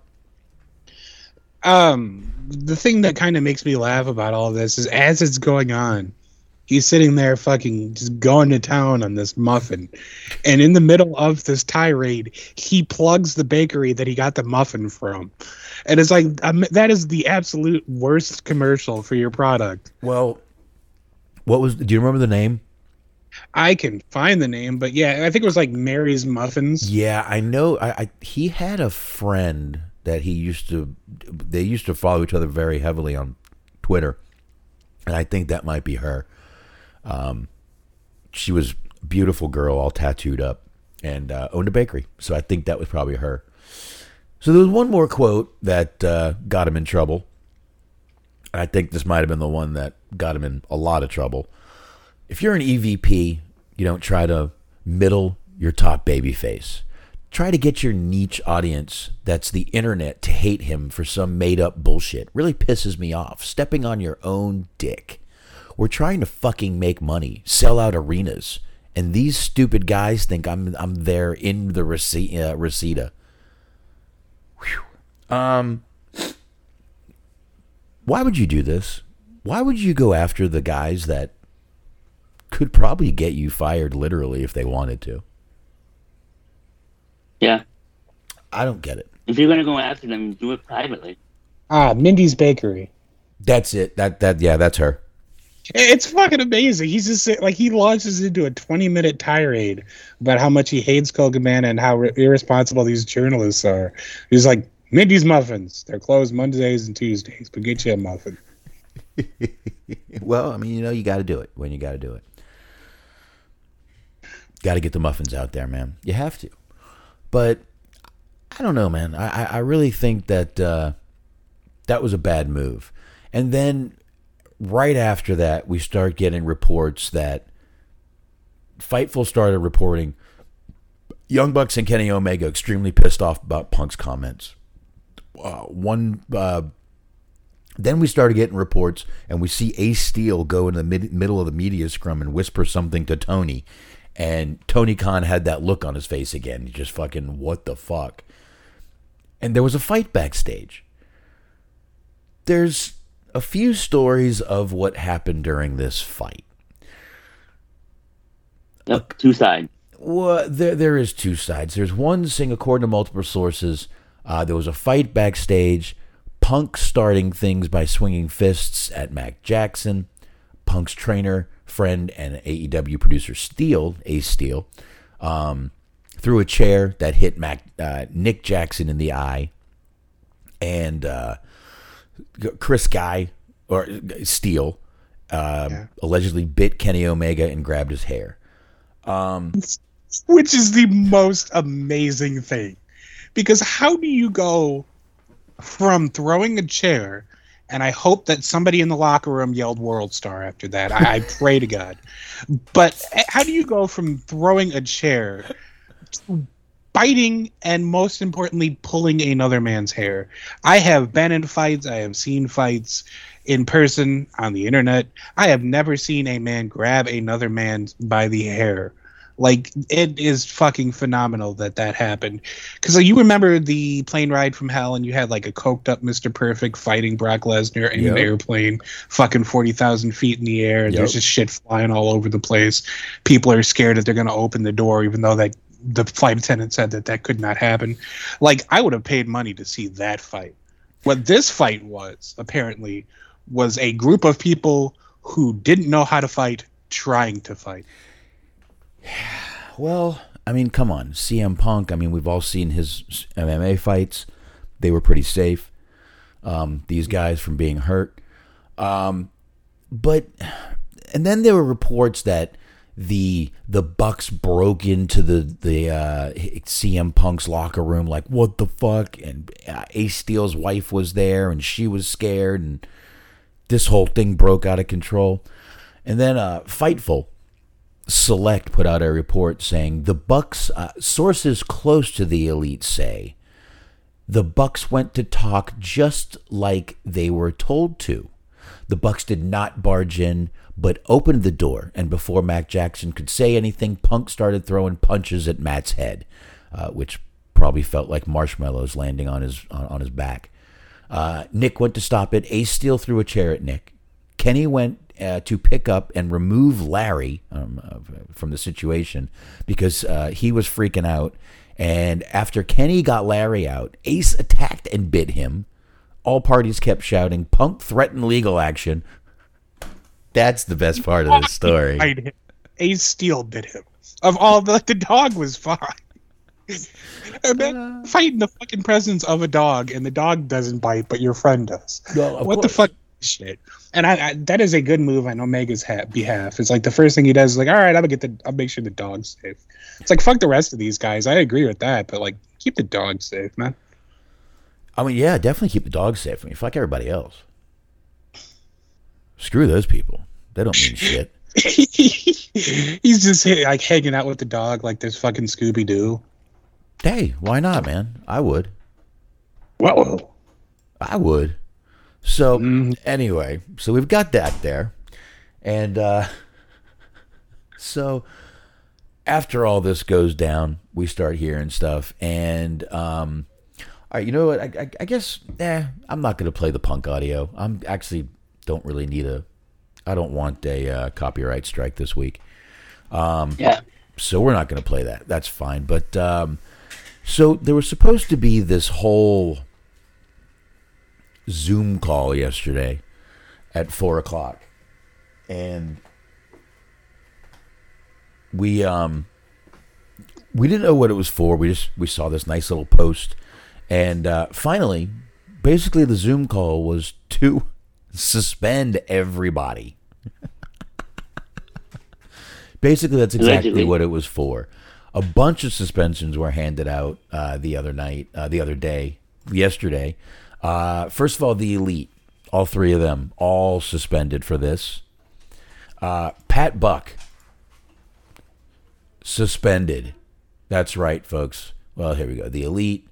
um the thing that kind of makes me laugh about all this is as it's going on he's sitting there fucking just going to town on this muffin and in the middle of this tirade he plugs the bakery that he got the muffin from and it's like um, that is the absolute worst commercial for your product Well, what was? Do you remember the name? i can find the name but yeah i think it was like mary's muffins Yeah, I know. I, I he had a friend that he used to. They used to follow each other very heavily on Twitter, and I think that might be her. Um, she was beautiful girl, all tattooed up, and uh, owned a bakery. So I think that was probably her. So there was one more quote that uh, got him in trouble. I think this might have been the one that got him in a lot of trouble. If you're an EVP, you don't try to middle your top baby face. Try to get your niche audience that's the internet to hate him for some made up bullshit. Really pisses me off. Stepping on your own dick. We're trying to fucking make money, sell out arenas, and these stupid guys think I'm I'm there in the rece- uh, Reseda. Whew. Um, why would you do this? Why would you go after the guys that could probably get you fired literally if they wanted to? Yeah. I don't get it. If you're gonna go after them, do it privately. ah mindy's bakery That's it. That that yeah, that's her. It's fucking amazing. He's just like he launches into a 20 minute tirade about how much he hates Kogaman and how re- irresponsible these journalists are. He's like, Mindy's muffins. They're closed Mondays and Tuesdays, but get you a muffin. (laughs) Well, I mean, you know, you got to do it when you got to do it. Got to get the muffins out there, man. You have to. But I don't know, man. I, I- I really think that uh, that was a bad move. And then right after that, we start getting reports that Fightful started reporting Young Bucks and Kenny Omega extremely pissed off about Punk's comments. Uh, one uh, then we started getting reports, and we see Ace Steel go in the mid- middle of the media scrum and whisper something to Tony. And Tony Khan had that look on his face again. Just fucking, what the fuck? And there was a fight backstage. There's a few stories of what happened during this fight. Yep, two sides. Well, there there is two sides. There's one saying, according to multiple sources, uh, there was a fight backstage. Punk starting things by swinging fists at Matt Jackson. Punk's trainer, friend, and AEW producer Steel, Ace Steel, um, threw a chair that hit Mac uh, Nick Jackson in the eye, and uh, Chris Guy or Steel uh, Yeah. allegedly bit Kenny Omega and grabbed his hair. (laughs) Which is the most amazing thing. Because how do you go from throwing a chair, and I hope that somebody in the locker room yelled World Star after that. I, I pray to God. But how do you go from throwing a chair to biting and most importantly pulling another man's hair? I have been in fights, I have seen fights in person on the internet. I have never seen a man grab another man by the hair. Like it is fucking phenomenal that that happened. Because like, you remember the plane ride from hell, and you had like a coked up Mister Perfect fighting Brock Lesnar in Yep. an airplane, fucking forty thousand feet in the air. And Yep. There's just shit flying all over the place. People are scared that they're going to open the door, even though that the flight attendant said that that could not happen. Like I would have paid money to see that fight. What this fight was apparently was a group of people who didn't know how to fight trying to fight. (sighs) Well, I mean, come on, CM Punk. I mean, we've all seen his MMA fights; they were pretty safe. Um, these guys from being hurt, um, but (sighs) and then there were reports that the the Bucks broke into the the uh, CM Punk's locker room. Like, what the fuck? And uh, Ace Steel's wife was there, and she was scared, and this whole thing broke out of control. And then uh, Fightful Select put out a report saying the Bucks uh, sources close to the elite say the Bucks went to talk just like they were told to. The Bucks did not barge in, but opened the door, and before Matt Jackson could say anything, Punk started throwing punches at Matt's head, uh, which probably felt like marshmallows landing on his on, on his back. Uh, Nick went to stop it. Ace Steel threw a chair at Nick. Kenny went uh, to pick up and remove Larry um, uh, from the situation because uh, he was freaking out. And after Kenny got Larry out, Ace attacked and bit him. All parties kept shouting, Punk threatened legal action. That's the best part of the story. Bite him. Ace Steel bit him. Of all the the dog was fine. (laughs) And then uh. fight in the fucking presence of a dog, and the dog doesn't bite, but your friend does. Well, of what the course. fuck? Shit. And I, I that is a good move on Omega's ha- behalf. It's like the first thing he does is like, all right, I'm gonna get the, I'll make sure the dog's safe. It's like fuck the rest of these guys. I agree with that, but like keep the dog safe, man. I mean, yeah, definitely keep the dog safe. I mean, fuck everybody else. Screw those people. They don't mean (laughs) shit. He's just like hanging out with the dog like there's fucking Scooby Doo. Hey, why not, man? I would. Well, I would. So Mm. anyway, so we've got that there, and uh, (laughs) so after all this goes down, we start hearing stuff, and um, all right, you know what? I, I, I guess, eh, I'm not going to play the punk audio. I'm actually don't really need a. I don't want a uh, copyright strike this week. Yeah. so we're not going to play that. That's fine. But um, so there was supposed to be this whole Zoom call yesterday at four o'clock, and we um we didn't know what it was for. We just we saw this nice little post, and uh, finally, basically, the Zoom call was (laughs) to suspend everybody. basically, that's exactly Allegedly. what it was for. A bunch of suspensions were handed out uh, the other night, uh, the other day, yesterday. Uh, first of all, the elite, all three of them, all suspended for this. Uh, Pat Buck suspended. That's right, folks. Well, here we go. The elite,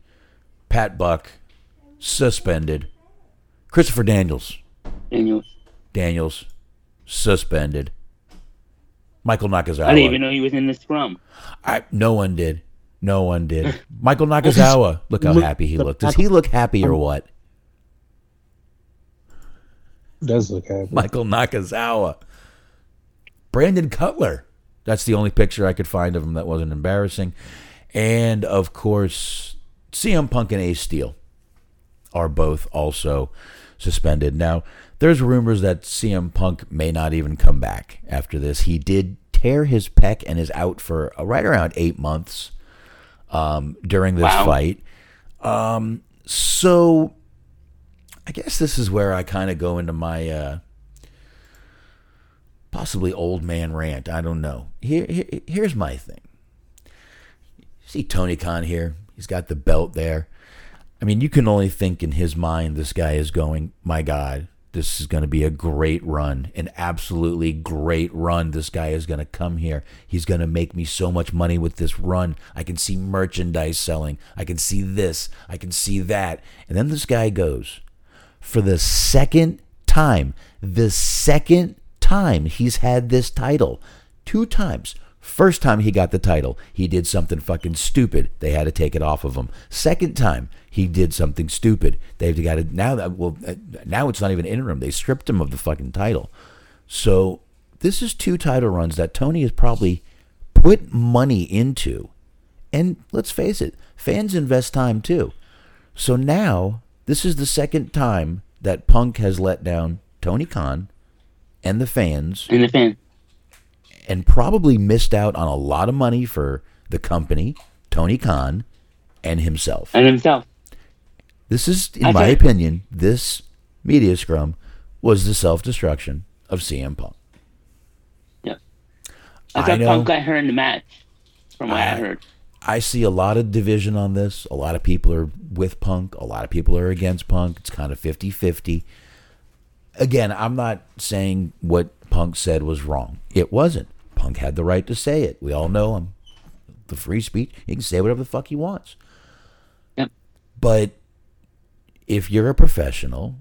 Pat Buck suspended. Christopher Daniels, Daniels. Daniels suspended. Michael Nakazawa. I didn't even know he was in the scrum. I, no one did. No one did. (laughs) Michael Nakazawa. Look how Look- happy he looked. Does he look happy or what? does look happy. Michael Nakazawa. Brandon Cutler. That's the only picture I could find of him that wasn't embarrassing. And of course, CM Punk and Ace Steel are both also suspended. Now, there's rumors that CM Punk may not even come back after this. He did tear his pec and is out for uh, right around eight months um, during this Wow. fight. Um, so I guess this is where I kind of go into my uh, possibly old man rant. I don't know. Here, here, here's my thing. See Tony Khan here. He's got the belt there. I mean, you can only think in his mind this guy is going, my God, this is going to be a great run, an absolutely great run. This guy is going to come here. He's going to make me so much money with this run. I can see merchandise selling. I can see this. I can see that. And then this guy goes for the second time, the second time he's had this title, two times. First time he got the title, he did something fucking stupid. They had to take it off of him. Second time, he did something stupid. They've got to now that well uh, now it's not even interim. They stripped him of the fucking title. So this is two title runs that Tony has probably put money into. And let's face it, fans invest time too. So now this is the second time that Punk has let down Tony Khan and the fans And the fan. and probably missed out on a lot of money for the company, Tony Khan, and himself. And himself. This is, in I my think- opinion, this media scrum was the self destruction of CM Punk. I I thought know. Punk got hurt in the match, from what I, I- heard. I see a lot of division on this. A lot of people are with Punk, a lot of people are against Punk. It's kind of 50 50. Again, I'm not saying what Punk said was wrong. It wasn't. Punk had the right to say it. We all know him. The free speech, he can say whatever the fuck he wants. Yep. But if you're a professional,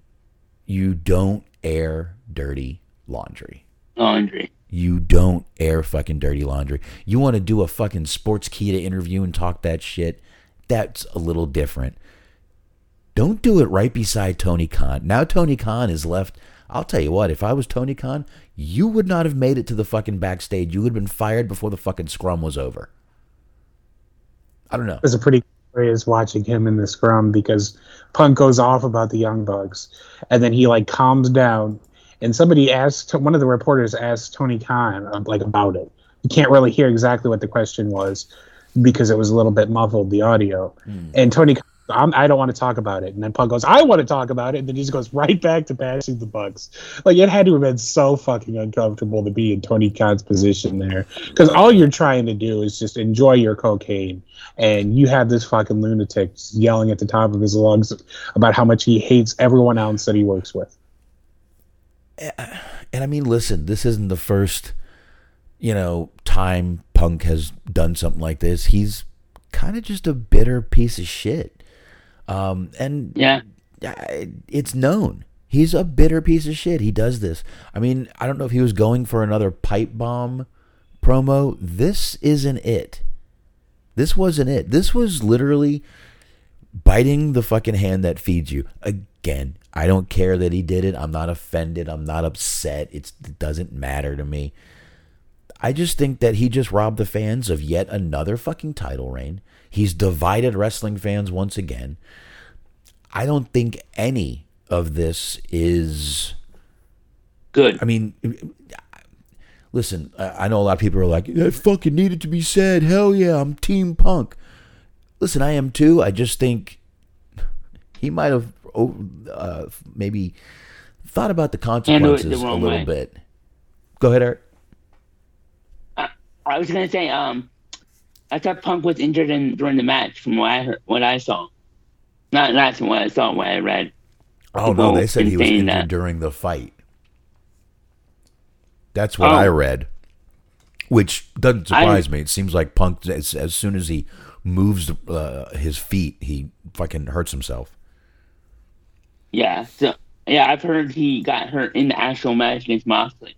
you don't air dirty laundry. Laundry. You don't air fucking dirty laundry. You want to do a fucking Sportskeeda interview and talk that shit. That's a little different. Don't do it right beside Tony Khan. Now Tony Khan is left. I'll tell you what, if I was Tony Khan, you would not have made it to the fucking backstage. You would have been fired before the fucking scrum was over. I don't know. It was a pretty curious watching him in the scrum because Punk goes off about the Young Bucks, and then he like calms down, and somebody asked one of the reporters asked Tony Khan uh, like about it. You can't really hear exactly what the question was because it was a little bit muffled the audio, and Tony. Khan, I'm, I don't want to talk about it, and then Punk goes, "I want to talk about it," and then he just goes right back to passing the Bucks. Like it had to have been so fucking uncomfortable to be in Tony Khan's position there, because all you're trying to do is just enjoy your cocaine and you have this fucking lunatic yelling at the top of his lungs about how much he hates everyone else that he works with. Eh, and I mean, listen, this isn't the first, you know, time Punk has done something like this. He's kind of just a bitter piece of shit. Um, and Yeah. It's known. He's a bitter piece of shit. He does this. I mean, I don't know if he was going for another pipe bomb promo. This isn't it. This wasn't it. This was literally biting the fucking hand that feeds you. Again, I don't care that he did it. I'm not offended. I'm not upset. It's, it doesn't matter to me. I just think that he just robbed the fans of yet another fucking title reign. He's divided wrestling fans once again. I don't think any of this is. Good. I mean, listen, I, know a lot of people are like, that fucking needed to be said. Hell yeah, I'm Team Punk. Listen, I am too. I just think (laughs) he might have oh, uh, maybe thought about the it the consequences a little way. bit. Go ahead, Eric. I was gonna say, um, I thought Punk was injured in during the match, from what I heard, what I saw. Not not from what I saw, what I read. Oh no, they said he was injured that. during the fight. That's what Oh. I read, which doesn't I- surprise me. It seems like Punk, as, as soon as he moves uh, his feet, he fucking hurts himself. Yeah, so yeah, I've heard he got hurt in the actual match against Moxley.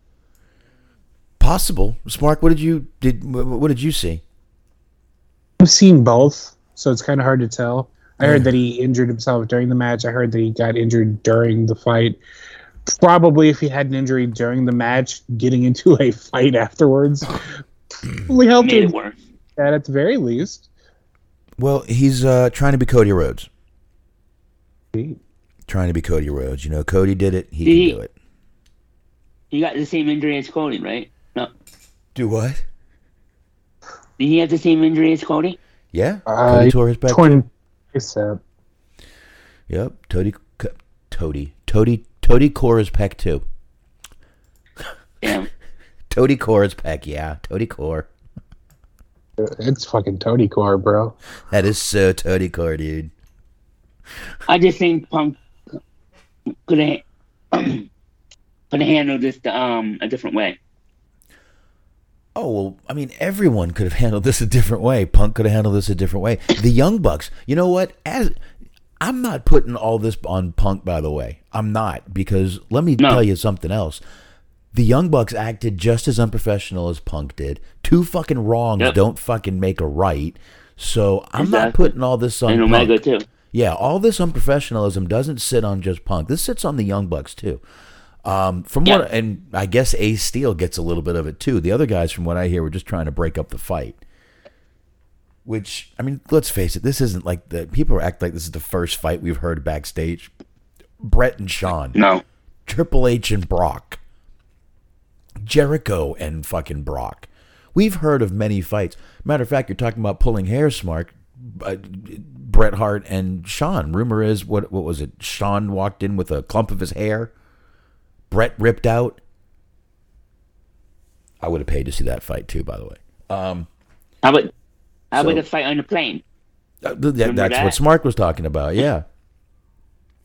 Possible. Spark, what did you did? What did you see? I've seen both, so it's kind of hard to tell. I heard that he injured himself during the match. I heard that he got injured during the fight. Probably, if he had an injury during the match, getting into a fight afterwards (clears throat) probably helped Made him it worse. that at the very least. Well, he's uh, trying to be Cody Rhodes. Trying to be Cody Rhodes. You know, Cody did it. He He- can do it. He got the same injury as Cody, right? No, Do what? Did he have the same injury as Cody? Yeah. Uh, Cody tore his back. Torn bicep. Yep. Toady. Co- Toady. Toady. Toady core his pec too. Yeah, (laughs) Toady core his pec. Yeah. Toady core. It's fucking Tony Core, bro. That is so Toady core, dude. I just think Punk could have (clears throat) could have handled this um a different way. Oh well, I mean, everyone could have (laughs) handled this a different way. Punk could have handled this a different way. The Young Bucks, you know what? As I'm not putting all this on Punk, by the way. I'm not because let me No. tell you something else. The Young Bucks acted just as unprofessional as Punk did. Two fucking wrongs Yep. don't fucking make a right. So I'm not putting all this on And Punk. Omega too. Yeah, all this unprofessionalism doesn't sit on just Punk. This sits on the Young Bucks too. Um, from Yeah. what, and I guess Ace Steel gets a little bit of it too. The other guys, from what I hear, were just trying to break up the fight. Which I mean, let's face it, this isn't like the people act like this is the first fight we've heard backstage. Bret and Shawn, No, Triple H and Brock, Jericho and fucking Brock. We've heard of many fights. Matter of fact, you're talking about pulling hair, Smart. Uh, Bret Hart and Shawn. Rumor is, what what was it? Shawn walked in with a clump of his hair. Bret ripped out. I would have paid to see that fight too. By the way, um, how about how So- about the fight on the plane? uh, th- that- Remember that's what that? Smart was talking about. Yeah.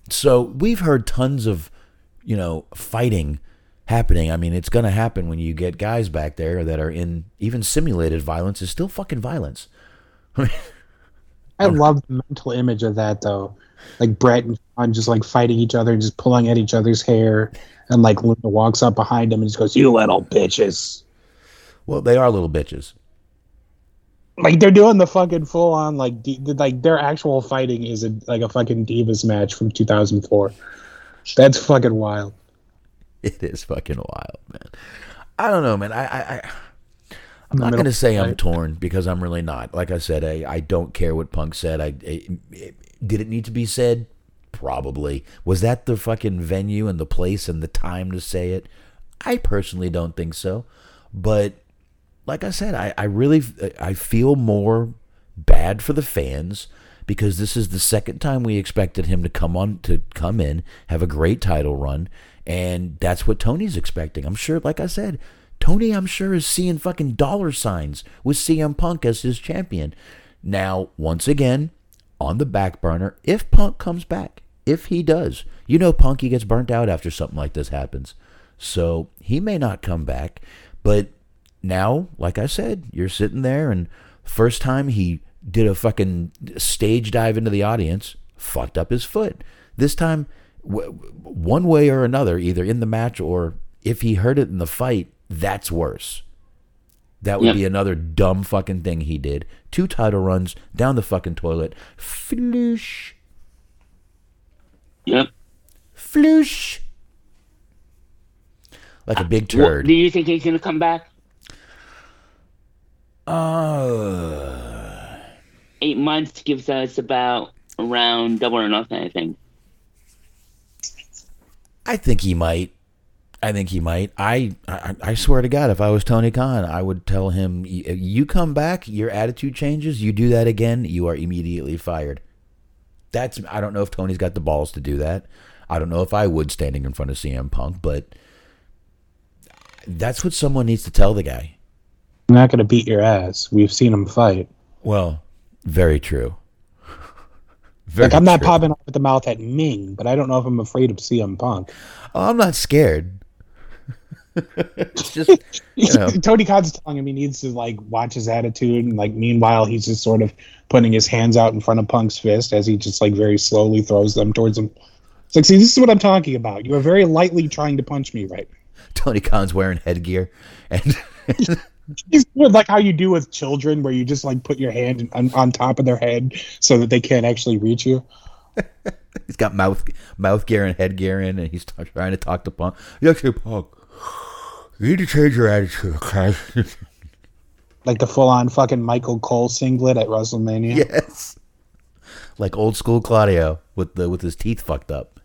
So we've heard tons of, you know, fighting happening. I mean, it's going to happen when you get guys back there that are in even simulated violence is still fucking violence. (laughs) I love the mental image of that though. Like Bret and Shawn just like fighting each other, and just pulling at each other's hair, and like Luna walks up behind him and just goes, "You little bitches!" Well, they are little bitches. Like they're doing the fucking full on like di- like their actual fighting is a, like a fucking divas match from 2004. That's fucking wild. It is fucking wild, man. I don't know, man. I, I, I I'm not going to say I'm torn because I'm really not. Like I said, I, I don't care what Punk said. I, I did it need to be said? Probably. Was that the fucking venue and the place and the time to say it? I personally don't think so. But like I said, I, I really I feel more bad for the fans because this is the second time we expected him to come on to come in, have a great title run, and that's what Tony's expecting. I'm sure, like I said, Tony, I'm sure is seeing fucking dollar signs with CM Punk as his champion. Now, once again, on the back burner, if Punk comes back, if he does, you know Punky gets burnt out after something like this happens. So he may not come back, but now, like I said, you're sitting there, and first time he did a fucking stage dive into the audience, fucked up his foot. This time, w- one way or another, either in the match or if he heard it in the fight, that's worse. That would Yep. be another dumb fucking thing he did. Two title runs down the fucking toilet. Floosh. Yep. Floosh. Like a big turd. do you think he's gonna come back? Uh, Eight months gives us about around double or nothing. I think. I think he might. I think he might. I, I I swear to God, if I was Tony Khan, I would tell him, "You come back, your attitude changes. You do that again, you are immediately fired." That's. I don't know if Tony's got the balls to do that. I don't know if I would standing in front of CM Punk, but that's what someone needs to tell the guy. I'm not gonna beat your ass. We've seen him fight. Well, very true. (laughs) Very Like I'm not true. popping off at the mouth at Ming, but I don't know if I'm afraid of CM Punk. Oh, I'm not scared. It's (laughs) just you (laughs) know. Tony Khan's telling him he needs to like watch his attitude, and like meanwhile he's just sort of putting his hands out in front of Punk's fist as he just like very slowly throws them towards him. It's like, see, this is what I'm talking about. You are very lightly trying to punch me right. (laughs) Tony Khan's wearing headgear, and He's doing like how you do with children, where you just like put your hand on, on top of their head so that they can't actually reach you. he's got mouth mouth gear and headgear in, and he's t- trying to talk to Punk. You actually, Punk, you need to change your attitude, okay? (laughs) Like the full on fucking Michael Cole singlet at WrestleMania. yes, like old school Claudio with the with his teeth fucked up.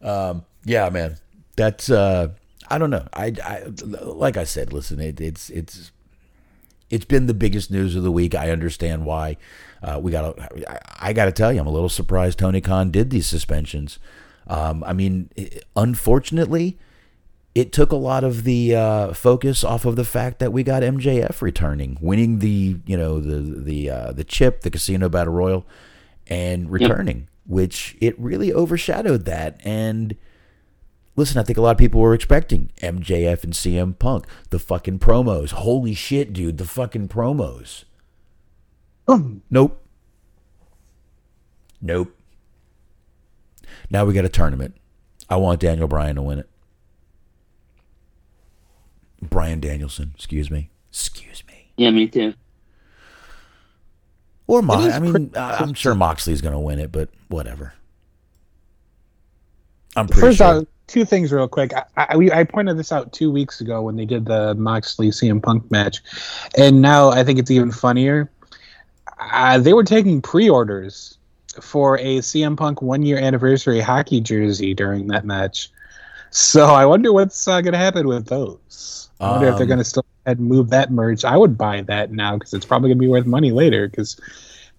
Um, yeah, man, that's uh, I don't know. I, I like I said, listen, it, it's it's it's been the biggest news of the week. I understand why. Uh, we got. I, I got to tell you, I'm a little surprised Tony Khan did these suspensions. Um, I mean, unfortunately, it took a lot of the uh, focus off of the fact that we got MJF returning, winning the you know the the uh, the chip, the Casino Battle Royal, and returning, which it really overshadowed that. And listen, I think a lot of people were expecting MJF and CM Punk, the fucking promos. Holy shit, dude, the fucking promos. Boom. Nope. Nope. Now we got a tournament. I want Daniel Bryan to win it. Bryan Danielson, excuse me. Excuse me. Yeah, me too. Or Mo- is I mean, pretty- I- I'm sure Moxley's going to win it, but whatever. I'm pretty First sure. out, two things real quick. I, I, we- I pointed this out two weeks ago when they did the Moxley CM Punk match, and now I think it's even funnier. Uh, they were taking pre-orders for a CM Punk one-year anniversary hockey jersey during that match. So I wonder what's uh, going to happen with those. I wonder if they're Um, going to still and move that merch. I would buy that now because it's probably going to be worth money later because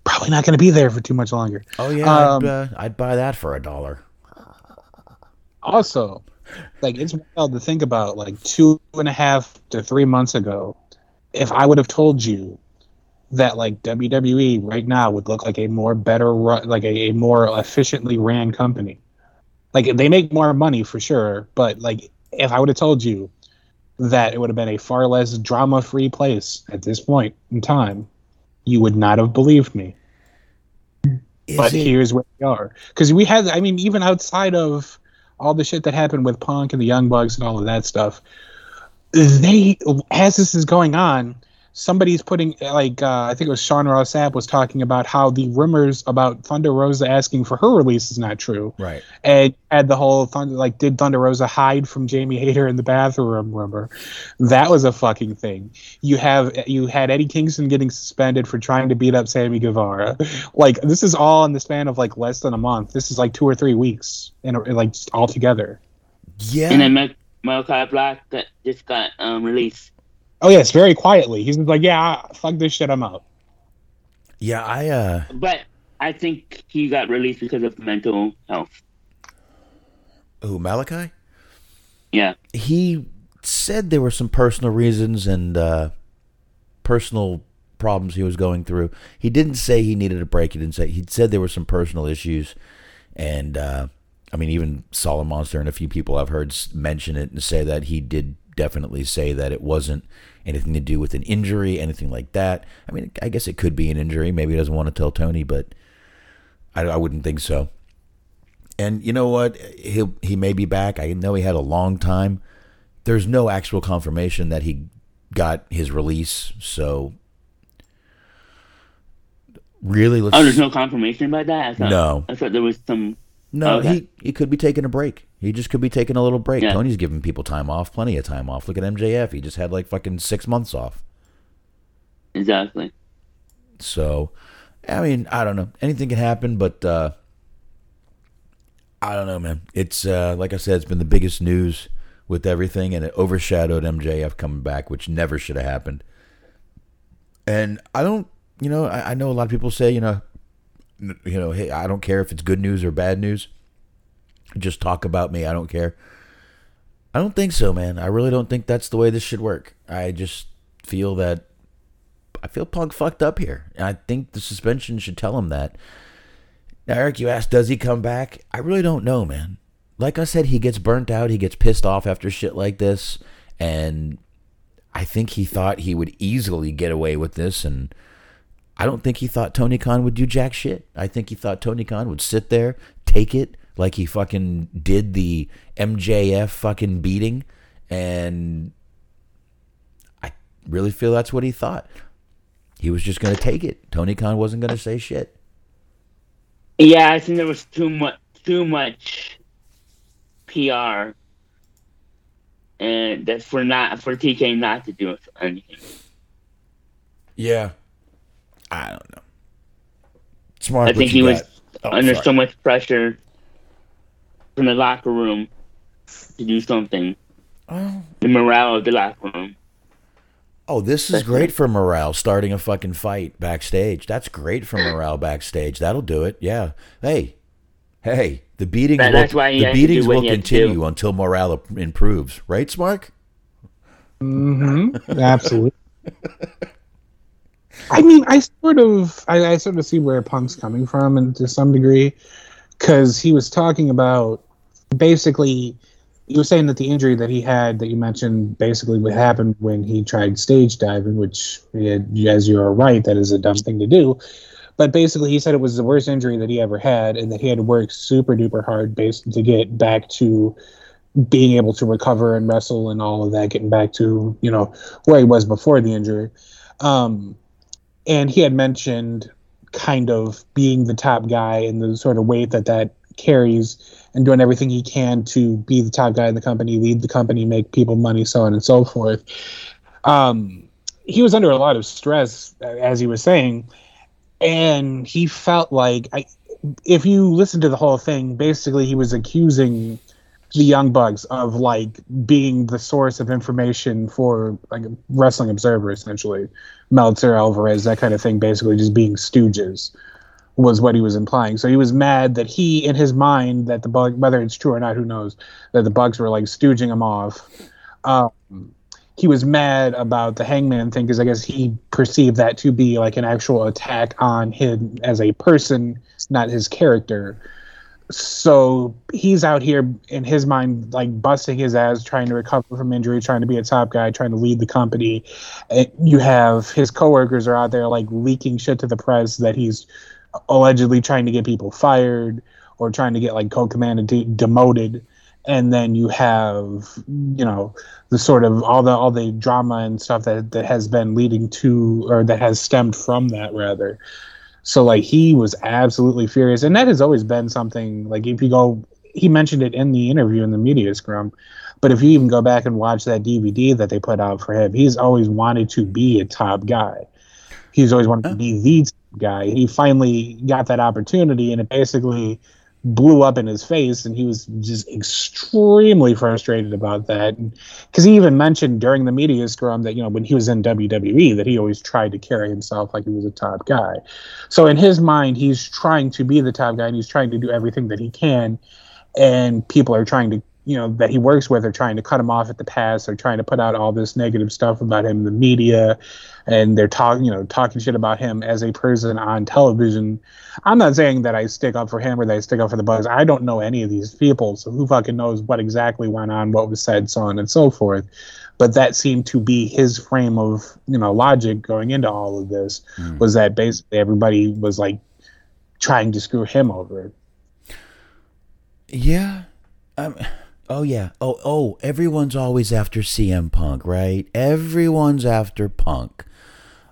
probably not going to be there for too much longer. oh, yeah. um, I'd, uh, I'd buy that for a dollar. also like it's wild to think about like two and a half to three months ago if i would have told you that like wwe right now would look like a more better run like a, a more efficiently ran company like they make more money for sure but like if i would have told you that it would have been a far less drama free place at this point in time you would not have believed me. Is but it- here's where we are. Because we had i mean even outside of all the shit that happened with punk and the young bucks and all of that stuff they as this is going on somebody's putting like uh, i think it was sean ross Sapp was talking about how the rumors about thunder rosa asking for her release is not true right. and had the whole thunder like did thunder rosa hide from jamie Hayter in the bathroom rumor that was a fucking thing you have you had eddie kingston getting suspended for trying to beat up sammy guevara like this is all in the span of like less than a month this is like two or three weeks and like just all together Yeah. And then Mal- Malachi Black got, just got um, released. Oh yes very quietly he's like yeah fuck this shit i'm out yeah, I, uh, But I think he got released because of mental health. oh, Malachi? Yeah. he said there were some personal reasons and uh, personal problems he was going through. He didn't say he needed a break. He didn't say he said there were some personal issues, and uh, I mean even Solid Monster and a few people I've heard mention it and say that he did definitely say that it wasn't anything to do with an injury, anything like that. I mean, I guess it could be an injury. Maybe he doesn't want to tell Tony, but I, I wouldn't think so. And you know what? He he may be back. I know he had a long time. There's no actual confirmation that he got his release. So really, Oh, there's no confirmation about that. I thought, No. I thought there was some. no. Okay. He he could be taking a break. He just could be taking a little break. Yeah. Tony's giving people time off, plenty of time off. Look at MJF. He just had like fucking six months off. Exactly. So, I mean, I don't know. Anything can happen, but uh, I don't know, man. It's uh, like I said, it's been the biggest news with everything, and it overshadowed MJF coming back, which never should have happened. And I don't, you know, I, I know a lot of people say, you know, n- you know, hey, I don't care if it's good news or bad news. Just talk about me. I don't care. I don't think so, man. I really don't think that's the way this should work. I just feel that I feel Punk fucked up here, and I think the suspension should tell him that. Now, Eric, you asked, does he come back? I really don't know, man. Like I said, he gets burnt out. He gets pissed off after shit like this, and I think he thought he would easily get away with this, and I don't think he thought Tony Khan would do jack shit. I think he thought Tony Khan would sit there, take it, like he fucking did the MJF fucking beating, and I really feel that's what he thought. He was just going to take it. Tony Khan wasn't going to say shit. Yeah, I think there was too much too much PR, and that's for not for TK not to do anything. Yeah. I don't know. Smart. I think he was. Oh, under sorry. so much pressure from the locker room to do something. Oh. The morale of the locker room. Oh, this is great for morale. Starting a fucking fight backstage. That's great for morale backstage. That'll do it. Yeah. Hey, hey. The beatings. That- will, that's why the beatings will he had to continue until morale improves. Right, Smark? Mm-hmm. (laughs) Absolutely. I mean, I sort of, I, I sort of see where Punk's coming from, and to some degree, because he was talking about basically, he was saying that the injury that he had that you mentioned basically what happened when he tried stage diving, which, as you are right, that is a dumb thing to do. But basically, he said it was the worst injury that he ever had, and that he had to work super duper hard based to get back to being able to recover and wrestle and all of that, getting back to you know where he was before the injury. Um, and he had mentioned kind of being the top guy and the sort of weight that that carries, and doing everything he can to be the top guy in the company, lead the company, make people money, so on and so forth. Um, he was under a lot of stress, as he was saying, and he felt like I, if you listen to the whole thing, basically he was accusing the Young Bucks of like being the source of information for like Wrestling Observer, essentially, Meltzer, Alvarez, that kind of thing, basically just being stooges was what he was implying. So he was mad that he, in his mind, that the bug, whether it's true or not, who knows, that the Bucks were like stooging him off. Um, he was mad about the Hangman thing because I guess he perceived that to be like an actual attack on him as a person, not his character so he's out here in his mind like busting his ass trying to recover from injury trying to be a top guy trying to lead the company and you have his coworkers are out there like leaking shit to the press that he's allegedly trying to get people fired or trying to get like Colt Cabana de- demoted and then you have you know the sort of all the all the drama and stuff that that has been leading to or that has stemmed from that rather so like he was absolutely furious, and that has always been something. Like if you go, he mentioned it in the interview in the media scrum, but if you even go back and watch that DVD that they put out for him, he's always wanted to be a top guy. He's always wanted to be the top guy. He finally got that opportunity, and it basically blew up in his face, and he was just extremely frustrated about that. Because he even mentioned during the media scrum that you know when he was in WWE that he always tried to carry himself like he was a top guy. So in his mind, he's trying to be the top guy, and he's trying to do everything that he can. And people are trying to, you know, that he works with are trying to cut him off at the pass. They're trying to put out all this negative stuff about him in the media, and they're talking, you know, talking shit about him as a person on television. I'm not saying that I stick up for him or that I stick up for the Bucks. I don't know any of these people, so who fucking knows what exactly went on, what was said, so on and so forth. But that seemed to be his frame of, you know, logic going into all of this was that basically everybody was like trying to screw him over. Yeah. Um, oh yeah. Oh oh. Everyone's always after CM Punk, right? Everyone's after Punk.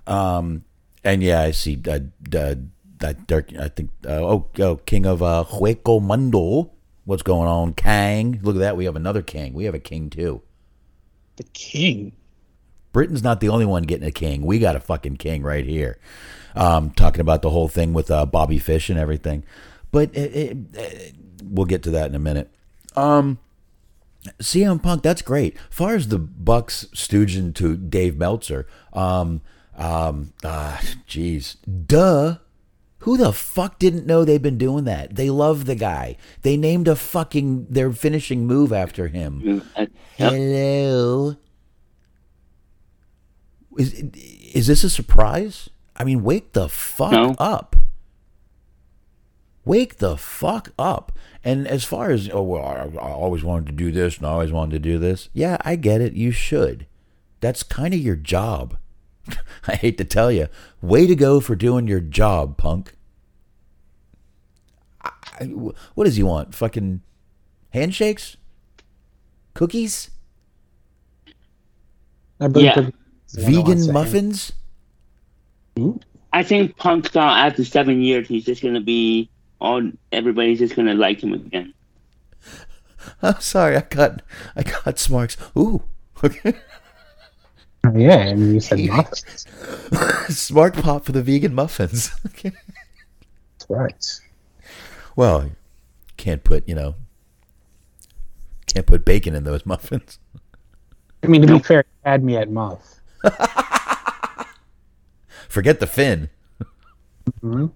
Um, and yeah, I see. Uh, uh, that Dirk. I think. Uh, oh, oh, King of uh, Hueco Mundo. What's going on, Kang? Look at that. We have another king. We have a king too. The king. Britain's not the only one getting a king. We got a fucking king right here. Um, talking about the whole thing with uh, Bobby Fish and everything, but it, it, it, we'll get to that in a minute. Um, CM Punk, that's great. far as the Bucks stooging to Dave Meltzer, um, um, ah, jeez, duh. Who the fuck didn't know they've been doing that? They love the guy. They named a fucking their finishing move after him. Uh, yep. Hello. Is is this a surprise? I mean, wake the fuck No. up. Wake the fuck up. And as far as oh well, I, I always wanted to do this and I always wanted to do this. Yeah, I get it. You should. That's kind of your job. (laughs) I hate to tell you. Way to go for doing your job, punk. I, I- what does he want? Fucking handshakes? Cookies? I believe Yeah. Cookie- the one who wants Vegan to muffins? Ooh. I think Punk thought after seven years he's just gonna be all. Everybody's just gonna like him again. (laughs) I'm sorry, I got I got smarks. Ooh. (laughs) Okay. (laughs) Yeah, I mean, you said muffins. (laughs) Smart pop for the vegan muffins. (laughs) Okay. That's right. Well, can't put, you know, can't put bacon in those muffins. I mean, to be fair, had me at muff. Forget the fin. Mhm.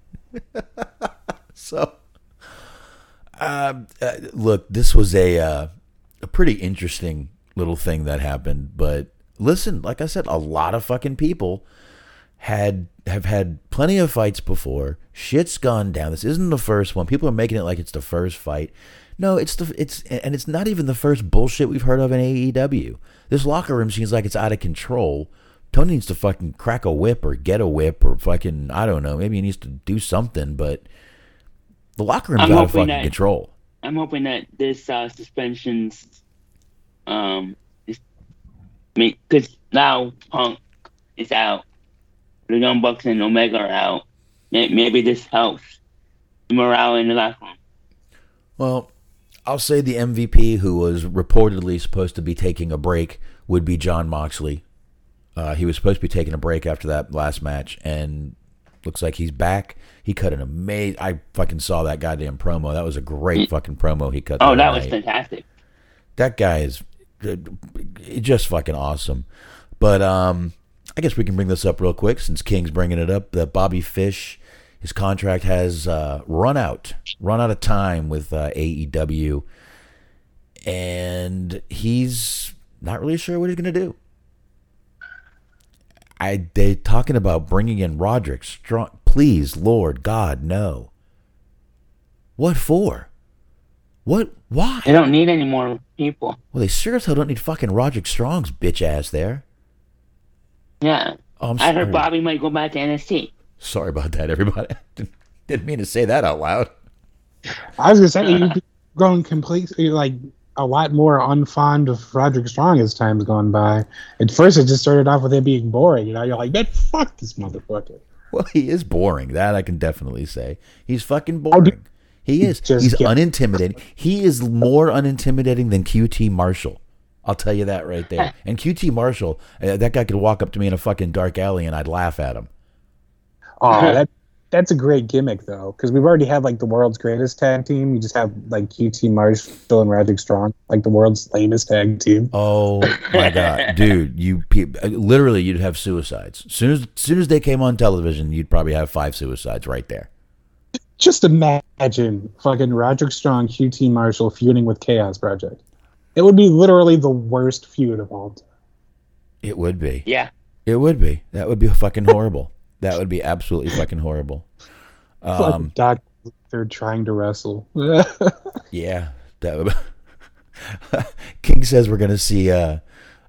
So, um, uh, look, this was a uh, a pretty interesting little thing that happened. But listen, like I said, a lot of fucking people had have had plenty of fights before. Shit's gone down. This isn't the first one. People are making it like it's the first fight. No, it's the it's and it's not even the first bullshit we've heard of in AEW. This locker room seems like it's out of control. Tony needs to fucking crack a whip or get a whip or fucking I don't know. Maybe he needs to do something, but the locker room's I'm out of fucking that- control. I'm hoping that this uh, suspensions, um, is because now Punk is out, the Young Bucks and Omega are out. Maybe this helps morale in the locker room. Well, I'll say the MVP who was reportedly supposed to be taking a break would be Jon Moxley. Uh, he was supposed to be taking a break after that last match, and looks like he's back. He cut an amazing. I fucking saw that goddamn promo. That was a great fucking promo he cut. Oh, that other was fantastic. that guy is just fucking awesome. But um, I guess we can bring this up real quick since King's bringing it up. That Bobby Fish, his contract has uh, run out, run out of time with uh, AEW, and he's not really sure what he's gonna do. I they talking about bringing in Roderick Strong. Please, Lord God, no. What for? What? Why? They don't need any more people. Well, they sure as hell don't need fucking Roderick Strong's bitch ass there. Yeah, Oh, I'm I heard Bobby might go back to NXT. Sorry about that, everybody. (laughs) Didn't, didn't mean to say that out loud. I was gonna say you've grown completely like a lot more unfond of Roderick Strong as time's gone by. At first, it just started off with him being boring. You know, you're like, man, fuck this motherfucker. Well, he is boring. That I can definitely say. He's fucking boring. He is. Just He's get- unintimidating. He is more unintimidating than QT Marshall. I'll tell you that right there. And QT Marshall, uh, that guy could walk up to me in a fucking dark alley and I'd laugh at him. Oh, (laughs) that that's a great gimmick though, because we've already had like the world's greatest tag team. You just have like QT Marshall and Roderick Strong, like the world's lamest tag team. Oh my god, (laughs) dude! You literally you'd have suicides. Soon as soon as they came on television, you'd probably have five suicides right there. Just imagine fucking Roderick Strong, QT Marshall feuding with Chaos Project. It would be literally the worst feud of all time. It would be. Yeah, It would be. That would be fucking horrible. that would be absolutely fucking horrible. It's (laughs) like Um, Doc they're trying to wrestle. (laughs) yeah, that would. (laughs) King says we're gonna see uh,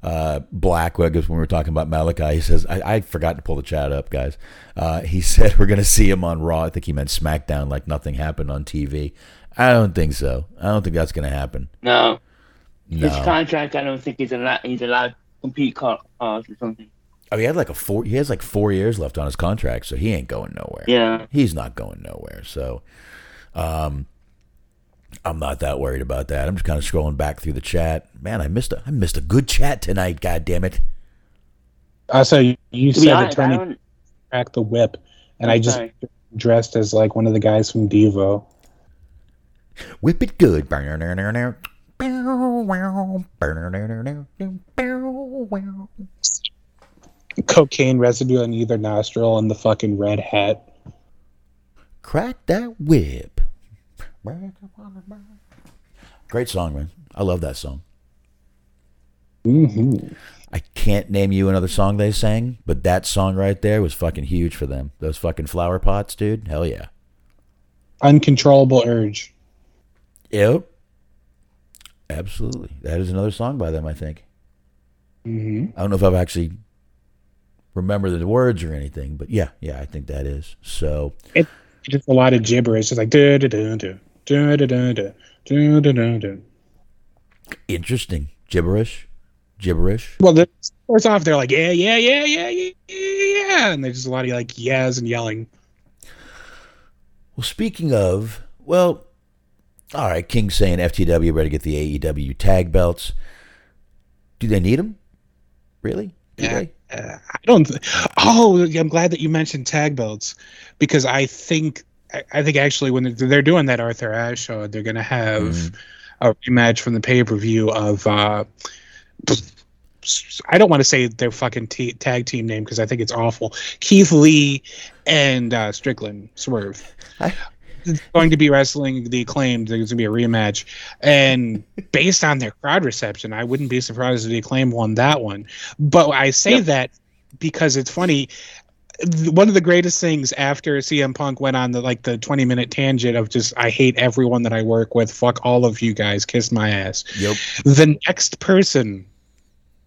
uh, Black. I guess when we were talking about Malachi, he says I, I forgot to pull the chat up, guys. Uh, he (laughs) said we're gonna see him on Raw. I think he meant SmackDown, like nothing happened on TV. I don't think so. I don't think that's gonna happen. no, No. his contract. I don't think he's allowed. He's allowed to compete or something. Oh, he had like a four. He has like four years left on his contract, so he ain't going nowhere. Yeah, He's not going nowhere. So, um, I'm not that worried about that. I'm just kind of scrolling back through the chat. Man, I missed a I missed a good chat tonight. God damn it! also, you, you said that honest, I Tony don't. cracked the whip, and I just Sorry. dressed as like one of the guys from Devo. Whip it good. Cocaine residue on either nostril and the fucking red hat. Crack that whip. Great song, man. I love that song. hmm I can't name you another song they sang, but that song right there was fucking huge for them. Those fucking flower pots, dude. Hell yeah. Uncontrollable urge. Yep. Absolutely. That is another song by them, I think. hmm I don't know if I've actually remember the words or anything, but yeah, yeah, I think that is. So it's Just a lot of gibberish. It's like da da da da interesting. Gibberish. Gibberish. Well, the, first off, they're like yeah yeah yeah yeah yeah yeah, and there's just a lot of like yeahs and yelling. Well, speaking of, well, all right, King saying FTW ready to get the AEW tag belts. Do they need them? Really? Do Yeah. they? Uh, I don't. Th- oh, I'm glad that you mentioned tag belts because I think I, I think actually when they're, they're doing that Arthur Ashe show, they're gonna have Mhm. a rematch from the pay per view of. uh I don't want to say their fucking t- tag team name because I think it's awful. Keith Lee and uh, Strickland Swerve. I- It's going to be wrestling the acclaimed. There's going to be a rematch, and based on their crowd reception, I wouldn't be surprised if the acclaimed won that one. But I say Yep. that because it's funny. One of the greatest things after CM Punk went on the like the 20 minute tangent of just I hate everyone that I work with. Fuck all of you guys. Kiss my ass Yep. the next person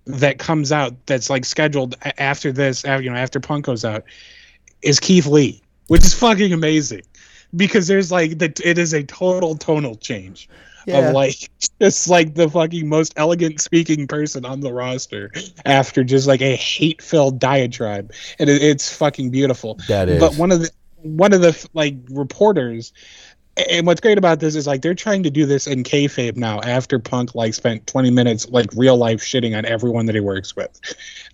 that comes out that's like scheduled after this, after, you know, after Punk goes out, is Keith Lee, which is fucking amazing because there's like that it is a total tonal change Yeah. of like (laughs) just like the fucking most elegant speaking person on the roster after just like a hate filled diatribe, and it, it's fucking beautiful. that is. But one of the one of the like reporters, and what's great about this is like they're trying to do this in kayfabe now. After Punk like spent twenty minutes like real life shitting on everyone that he works with,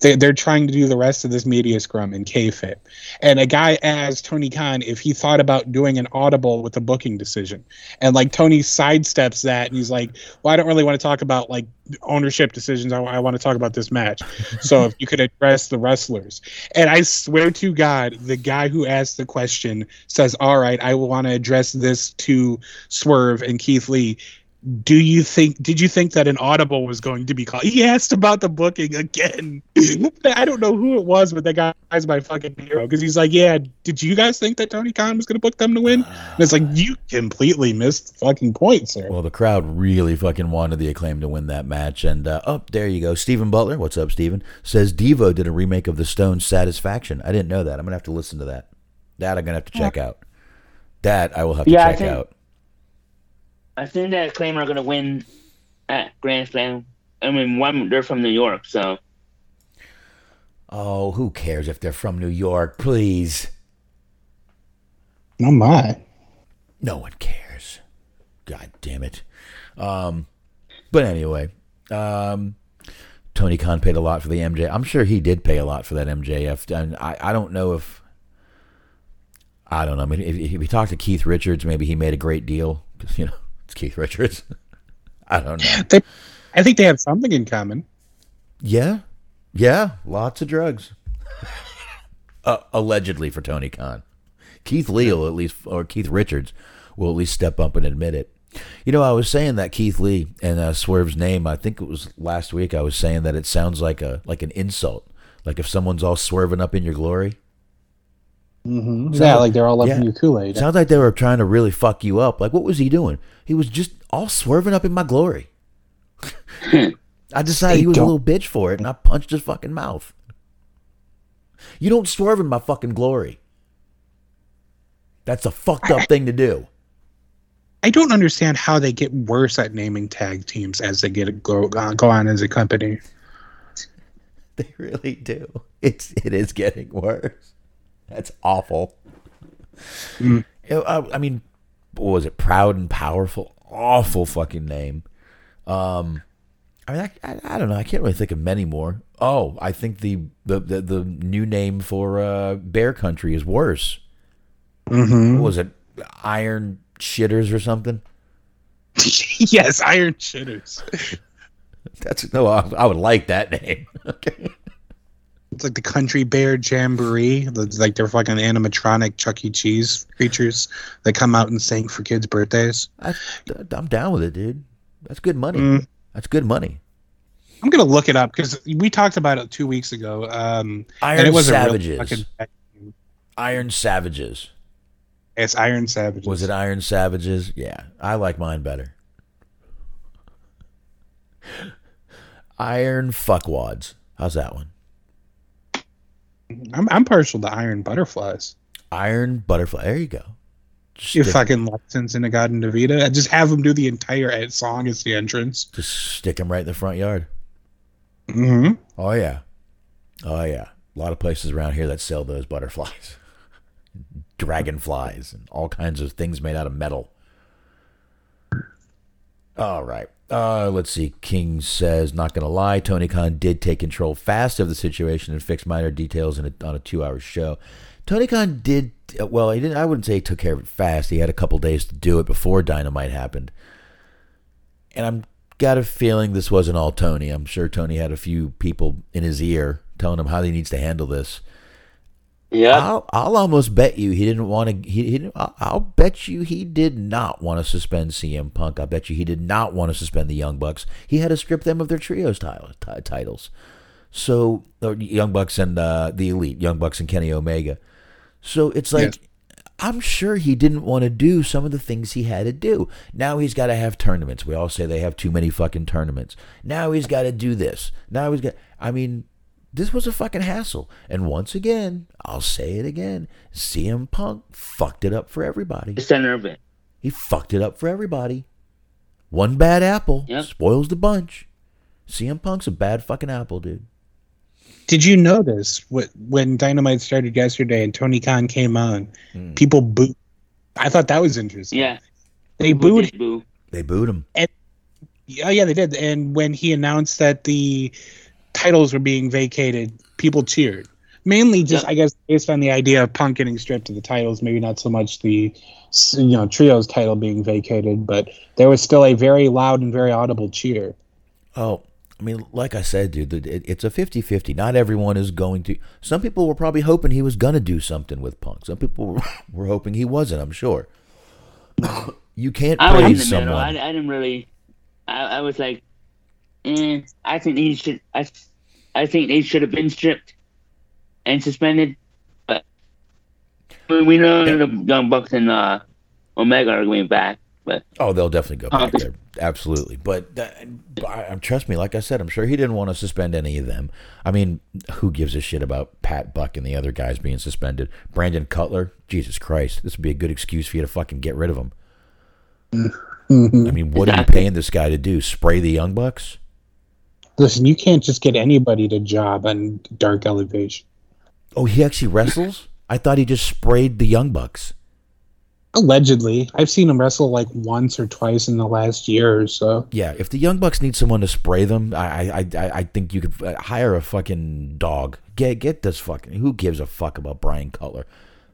they they're trying to do the rest of this media scrum in kayfabe. And a guy asked Tony Khan if he thought about doing an audible with a booking decision, and like Tony sidesteps that and he's like, "Well, I don't really want to talk about like ownership decisions. I, I want to talk about this match. So if you could address the wrestlers." And I swear to God, the guy who asked the question says, All right, I will want to address this to Swerve and Keith Lee. Do you think, did you think that an audible was going to be called? He asked about the booking again. (laughs) I don't know who it was, but that guy's my fucking hero because he's like, Yeah, did you guys think that Tony Khan was going to book them to win? And it's like, You completely missed the fucking point, sir. Well, the crowd really fucking wanted the acclaim to win that match. And, uh, oh, there you go. Stephen Butler, what's up, Stephen? Says Devo did a remake of The Stones Satisfaction. I didn't know that. I'm going to have to listen to that. That I'm going to have to check out. That I will have to Yeah, check think- out. I think that Acclaim are gonna win at Grand Slam. I mean, one they're from New York, so Oh, who cares if they're from New York? Please. Oh, my. No one cares. God damn it. Um, but anyway, um, Tony Khan paid a lot for the MJ. I'm sure he did pay a lot for that MJF. And I, I don't know if. I don't know. I mean, if, if we talked to Keith Richards, maybe he made a great deal. 'Cause, you know, it's Keith Richards. (laughs) I don't know. They, I think they have something in common. Yeah. Yeah. Lots of drugs. (laughs) uh, allegedly for Tony Khan. Keith Lee will at least, or Keith Richards will at least step up and admit it. You know, I was saying that Keith Lee and uh, Swerve's name. I think it was last week. I was saying that it sounds like a like an insult. Like if someone's all swerving up in your glory. Mm-hmm. Yeah, like they're all up in Yeah. your Kool Aid. Sounds like they were trying to really fuck you up. Like what was he doing? He was just all swerving up in my glory. (laughs) I decided They he was don't- a little bitch for it, and I punched his fucking mouth. You don't swerve in my fucking glory. That's a fucked up thing to do. I don't understand how they get worse at naming tag teams as they get go, uh, go on as a company. (laughs) They really do. It's it is getting worse. That's awful. Mm. I, I mean, what was it? Proud and powerful. Awful fucking name. Um, I mean, I, I, I don't know. I can't really think of many more. Oh, I think the the the, the new name for uh, Bear Country is worse. Mm-hmm. What was it? Iron Shitters or something? (laughs) yes, Iron Shitters. (laughs) That's no. I, I would like that name. (laughs) okay. It's like the Country Bear Jamboree. It's like they're fucking animatronic Chuck E. Cheese creatures that come out and sing for kids' birthdays. I, I'm down with it, dude. That's good money. Mm. That's good money. I'm gonna look it up because we talked about it two weeks ago. Um, and Iron it was Savages. Fucking, Iron Savages. it's Iron Savages. Was it Iron Savages? Yeah, I like mine better. Iron Fuckwads. How's that one? I'm I'm partial to Iron Butterflies. Iron Butterfly. There you go. Just You fucking license In-A-Gadda-Da-Vida. Just have them do the entire song as the entrance. just stick them right in the front yard. Mm-hmm. Oh yeah, oh yeah. A lot of places around here that sell those butterflies, (laughs) dragonflies, and all kinds of things made out of metal. All right. Uh, let's see. King says, not going to lie, Tony Khan did take control fast of the situation and fix minor details in a, on a two-hour show. Tony Khan did well. He didn't. I wouldn't say he took care of it fast. He had a couple days to do it before Dynamite happened. And I'm got a feeling this wasn't all Tony. I'm sure Tony had a few people in his ear telling him how he needs to handle this. Yeah. I'll, I'll almost bet you he didn't want to. He, he didn't, I'll, I'll bet you he did not want to suspend CM Punk. I bet you he did not want to suspend the Young Bucks. He had to strip them of their trios title, ti- titles. So or Young Bucks and uh, the Elite, Young Bucks and Kenny Omega. So it's like Yes. I'm sure he didn't want to do some of the things he had to do. Now he's got to have tournaments. We all say they have too many fucking tournaments. Now he's got to do this. Now he's got. I mean, this was a fucking hassle. And once again, I'll say it again. CM Punk fucked it up for everybody. The center of it. He fucked it up for everybody. One bad apple Yep. spoils the bunch. CM Punk's a bad fucking apple, dude. Did you notice what when Dynamite started yesterday and Tony Khan came on? Hmm. People booed. I thought that was interesting. Yeah. they Boo booed. did boo. They booed him. And, oh, yeah, they did. And when he announced that the titles were being vacated, people cheered. Mainly, just Yep. I guess based on the idea of Punk getting stripped of the titles, maybe not so much the you know trios title being vacated, but there was still a very loud and very audible cheer. Oh, I mean, like I said, dude, it, it's a 50-50. Not everyone is going to. Some people were probably hoping he was going to do something with Punk. Some people were, (laughs) were hoping he wasn't. I'm sure. (coughs) you can't I was in praise the middle. I, someone. I didn't really. I, I was like, eh, I think he should. I, I think they should have been stripped and suspended. But I mean, we know the Young Bucks and uh, Omega are going back. But Oh, they'll definitely go back Uh, there. Absolutely. But, that, but trust me, like I said, I'm sure he didn't want to suspend any of them. I mean, who gives a shit about Pat Buck and the other guys being suspended? Brandon Cutler? Jesus Christ. This would be a good excuse for you to fucking get rid of him. (laughs) I mean, what are you paying this guy to do? Spray the Young Bucks? Listen, you can't just get anybody to job on Dark Elevation. Oh, he actually wrestles? I thought he just sprayed the Young Bucks. Allegedly, I've seen him wrestle like once or twice in the last year or so. Yeah, if the Young Bucks need someone to spray them, I I I, I think you could uh, hire a fucking dog. Get get this fucking. Who gives a fuck about Brian Cutler?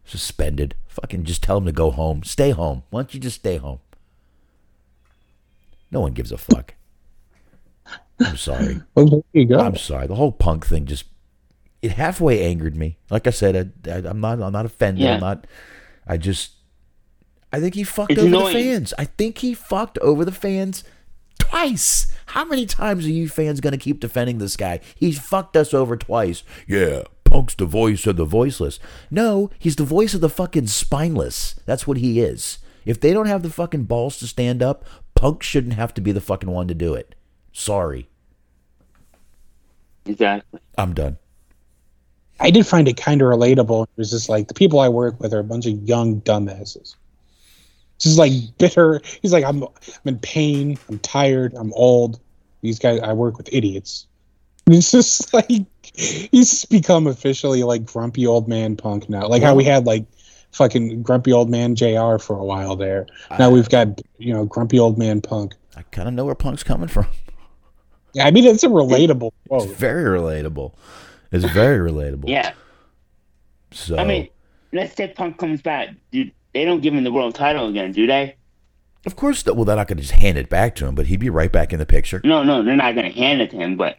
Suspended. Fucking just tell him to go home. Stay home. Why don't you just stay home? No one gives a fuck. I'm sorry. (laughs) Well, there you go. I'm sorry. The whole punk thing just it halfway angered me. Like I said, I, I, I'm not I'm not offended. Yeah. I'm not. I just I think he fucked It's over annoying. the fans. I think he fucked over the fans twice. How many times are you fans gonna keep defending this guy? He's fucked us over twice. Yeah, Punk's the voice of the voiceless. No, he's the voice of the fucking spineless. That's what he is. If they don't have the fucking balls to stand up, Punk shouldn't have to be the fucking one to do it. Sorry. exactly. I'm done. I did find it kind of relatable. It was just like the people I work with are a bunch of young dumbasses. It's just like bitter. He's like, I'm, I'm in pain. I'm tired. I'm old. These guys, I work with idiots. And (laughs) it's just like he's just become officially like grumpy old man punk now. Like how we had like fucking grumpy old man Jr. for a while there. Now we've got you know grumpy old man punk. I kind of know where Punk's coming from. Yeah, I mean it's a relatable It's quote. very relatable. It's very relatable. Yeah. So I mean, let's say Punk comes back. Dude, they don't give him the world title again, do they? Of course, well, they're not going to just hand it back to him, but he'd be right back in the picture. No, no, they're not gonna hand it to him, but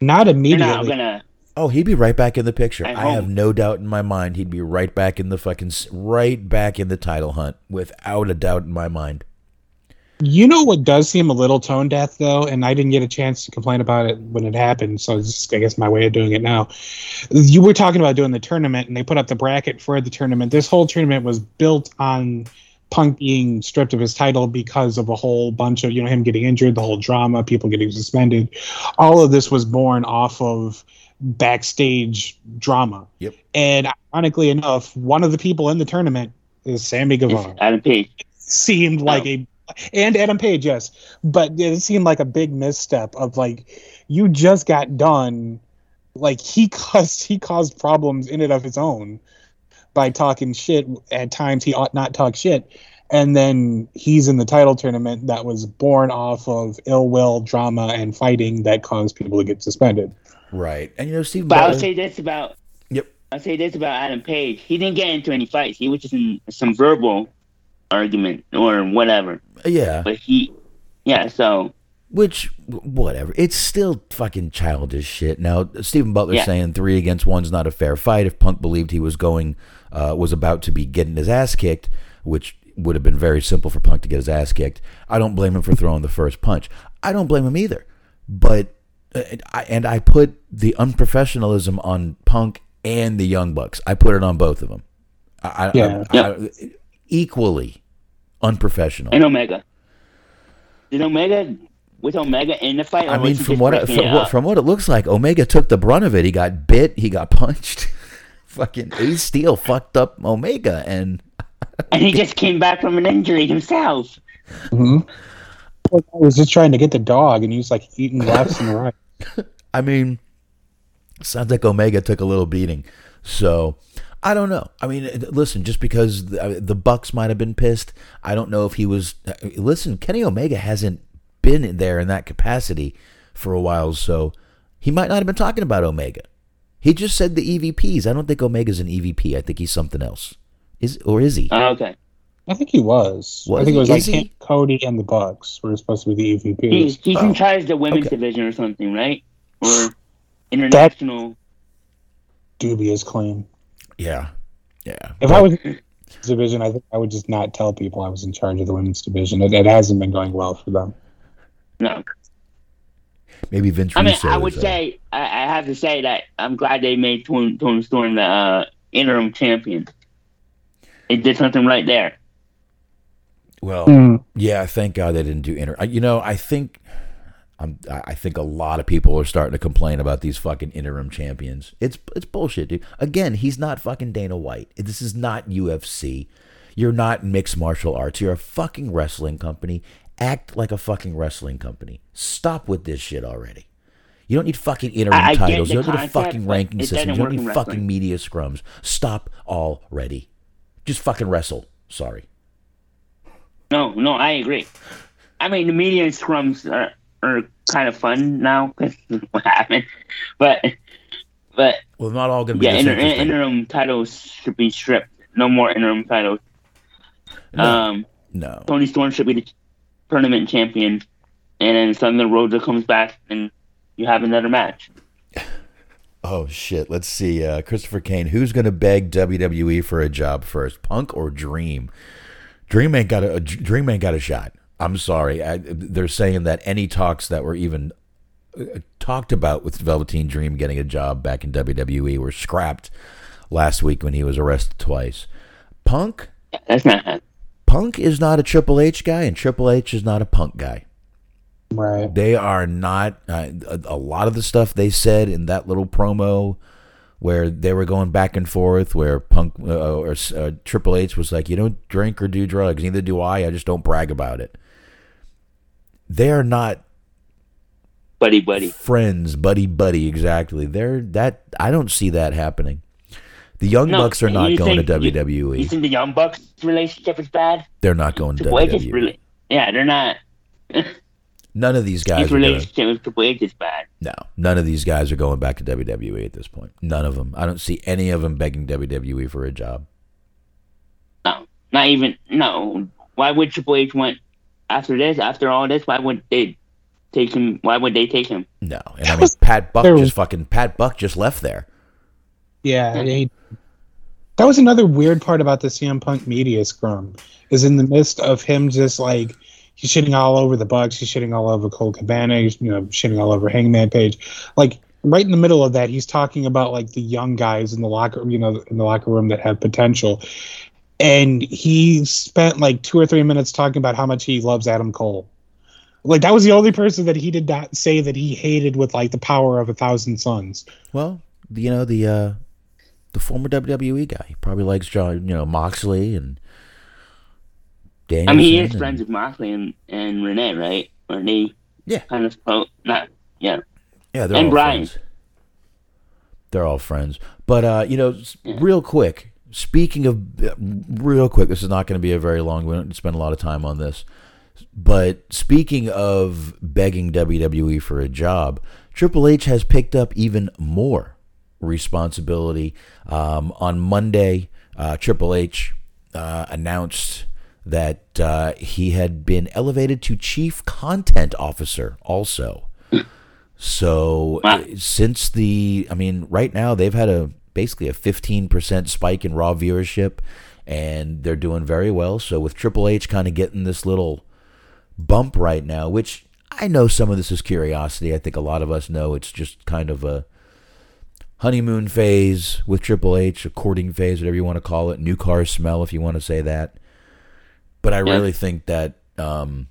Not they're not immediately. gonna. Oh, he'd be right back in the picture. At I have no doubt in my mind he'd be right back in the fucking right back in the title hunt without a doubt in my mind. You know what does seem a little tone deaf though, and I didn't get a chance to complain about it when it happened, so it's just, I guess my way of doing it now. You were talking about doing the tournament, and they put up the bracket for the tournament. This whole tournament was built on Punk being stripped of his title because of a whole bunch of you know him getting injured, the whole drama, people getting suspended. All of this was born off of backstage drama. Yep. And ironically enough, one of the people in the tournament is Sammy Guevara It's Adam Page. seemed like oh. a and Adam Page, yes, but it seemed like a big misstep of like you just got done, like he (laughs) caused he caused problems in and of his own by talking shit at times he ought not talk shit, and then he's in the title tournament that was born off of ill will, drama, and fighting that caused people to get suspended. Right. And you know, Steve But I'll say this about. Yep. I'll say this about Adam Page. He didn't get into any fights. He was just in some verbal argument or whatever. Yeah. But he, yeah. So Which, whatever. It's still fucking childish shit. Now, Stephen Butler Yeah. saying three against one's not a fair fight. If Punk believed he was going, uh, was about to be getting his ass kicked, which would have been very simple for Punk to get his ass kicked, I don't blame him for throwing the first punch. I don't blame him either. But, uh, I, and I put the unprofessionalism on Punk and the Young Bucks. I put it on both of them. I, Yeah. I- I- equally unprofessional. and Omega. Did Omega with Omega in the fight? I mean, from what, it, from it what from what it looks like, Omega took the brunt of it. He got bit. He got (laughs) punched. Fucking Ace Steel fucked up Omega, and (laughs) and he just came back from an injury himself. Mm-hmm. I was just trying to get the dog, and he was like eating lefts and right. (laughs) I mean, sounds like Omega took a little beating. So I don't know. I mean, uh, listen, just because the, uh, the Bucks might have been pissed, I don't know if he was. uh, Listen, Kenny Omega hasn't been in there in that capacity for a while, so he might not have been talking about Omega. He just said the EVPs. I don't think Omega's an EVP. I think he's something else. Is or is he? Oh, okay. I think he was. Was I think it was like he? Cody and the Bucks were supposed to be the EVPs. He's he's Oh, in charge of the women's okay. division or something, right? Or international. Dubious claim. Yeah, yeah. If I was division, I think I would just not tell people I was in charge of the women's division. It, it hasn't been going well for them. No, Maybe Vince I mean, Russo I would is, uh, say I, I have to say that I'm glad they made Tony, Toni Storm the uh, interim champion. It did something right there. well, Hmm. Yeah, thank God they didn't do inter. I- You know, I think, I'm, I I think a lot of people are starting to complain about these fucking interim champions. It's it's bullshit, dude. Again, he's not fucking Dana White. This is not UFC. You're not mixed martial arts. You're a fucking wrestling company. Act like a fucking wrestling company. Stop with this shit already. You don't need fucking interim I- I titles. You don't need a fucking ranking system. You don't need fucking wrestling. media scrums. Stop already. Just fucking wrestle. Sorry. No, no, I agree. I mean, the media scrums are, are kind of fun now because (laughs) what happened, but but Well, not all going to be yeah, inter- interim titles should be stripped. No more interim titles. No. Um, no. Toni Storm should be the tournament champion, and then Thunder Rosa comes back, and you have another match. (sighs) Oh shit! Let's see. Uh, Christopher Kane. Who's going to beg WWE for a job first, Punk or Dream? Dream ain't got a, a Dream ain't got a shot. I'm sorry. I, they're saying that any talks that were even uh, talked about with Velveteen Dream getting a job back in WWE were scrapped last week when he was arrested twice. Punk. That's not. Punk is not a Triple H guy, and Triple H is not a Punk guy. Right. They are not uh, a, a lot of the stuff they said in that little promo where they were going back and forth where Punk uh, or uh, Triple H was like, "You don't drink or do drugs, neither do I. I just don't brag about it." They are not buddy, buddy. friends, buddy buddy. Exactly. They're that. I don't see that happening. The Young No, Bucks are not you going to WWE. You think the Young Bucks relationship is bad? They're not going to Triple WWE. really, yeah, they're not. None of these guys His are going relationship with Triple H is bad. No, none of these guys are going back to WWE at this point. None of them. I don't see any of them begging WWE for a job. No, not even no. why would Triple H want after this? After all this, why would they take him? Why would they take him? No, and I mean Pat Buck there just fucking Pat Buck just left there. Yeah, he- that was another weird part about the CM Punk media scrum. Is in the midst of him just like he's shitting all over the Bucks, he's shitting all over Colt Cabana, he's you know shitting all over Hangman Page. Like right in the middle of that, he's talking about like the young guys in the locker, you know, in the locker room that have potential. And he spent like two or three minutes talking about how much he loves Adam Cole. Like that was the only person that he did not say that he hated with like the power of a thousand suns. Well, you know the uh the former WWE guy. He probably likes Jon, you know, Moxley and Danielson. I mean, he is and- friends with Moxley and, and Renee, right? Or they Yeah. kind of pro, not yeah. Yeah, they're And all Bryan. friends. They're all friends. But uh, you know, Yeah. real quick. Speaking of real quick, this is not going to be a very long. We don't spend a lot of time on this. But speaking of begging WWE for a job, Triple H has picked up even more responsibility. Um, on Monday, uh, Triple H uh, announced that uh, he had been elevated to chief content officer also. So Wow. since the, I mean, right now they've had a basically a 15% spike in Raw viewership, and they're doing very well. So with Triple H kind of getting this little bump right now, which I know some of this is curiosity. I think a lot of us know it's just kind of a honeymoon phase with Triple H, a courting phase, whatever you want to call it, new car smell if you want to say that. But I Yeah. really think that um,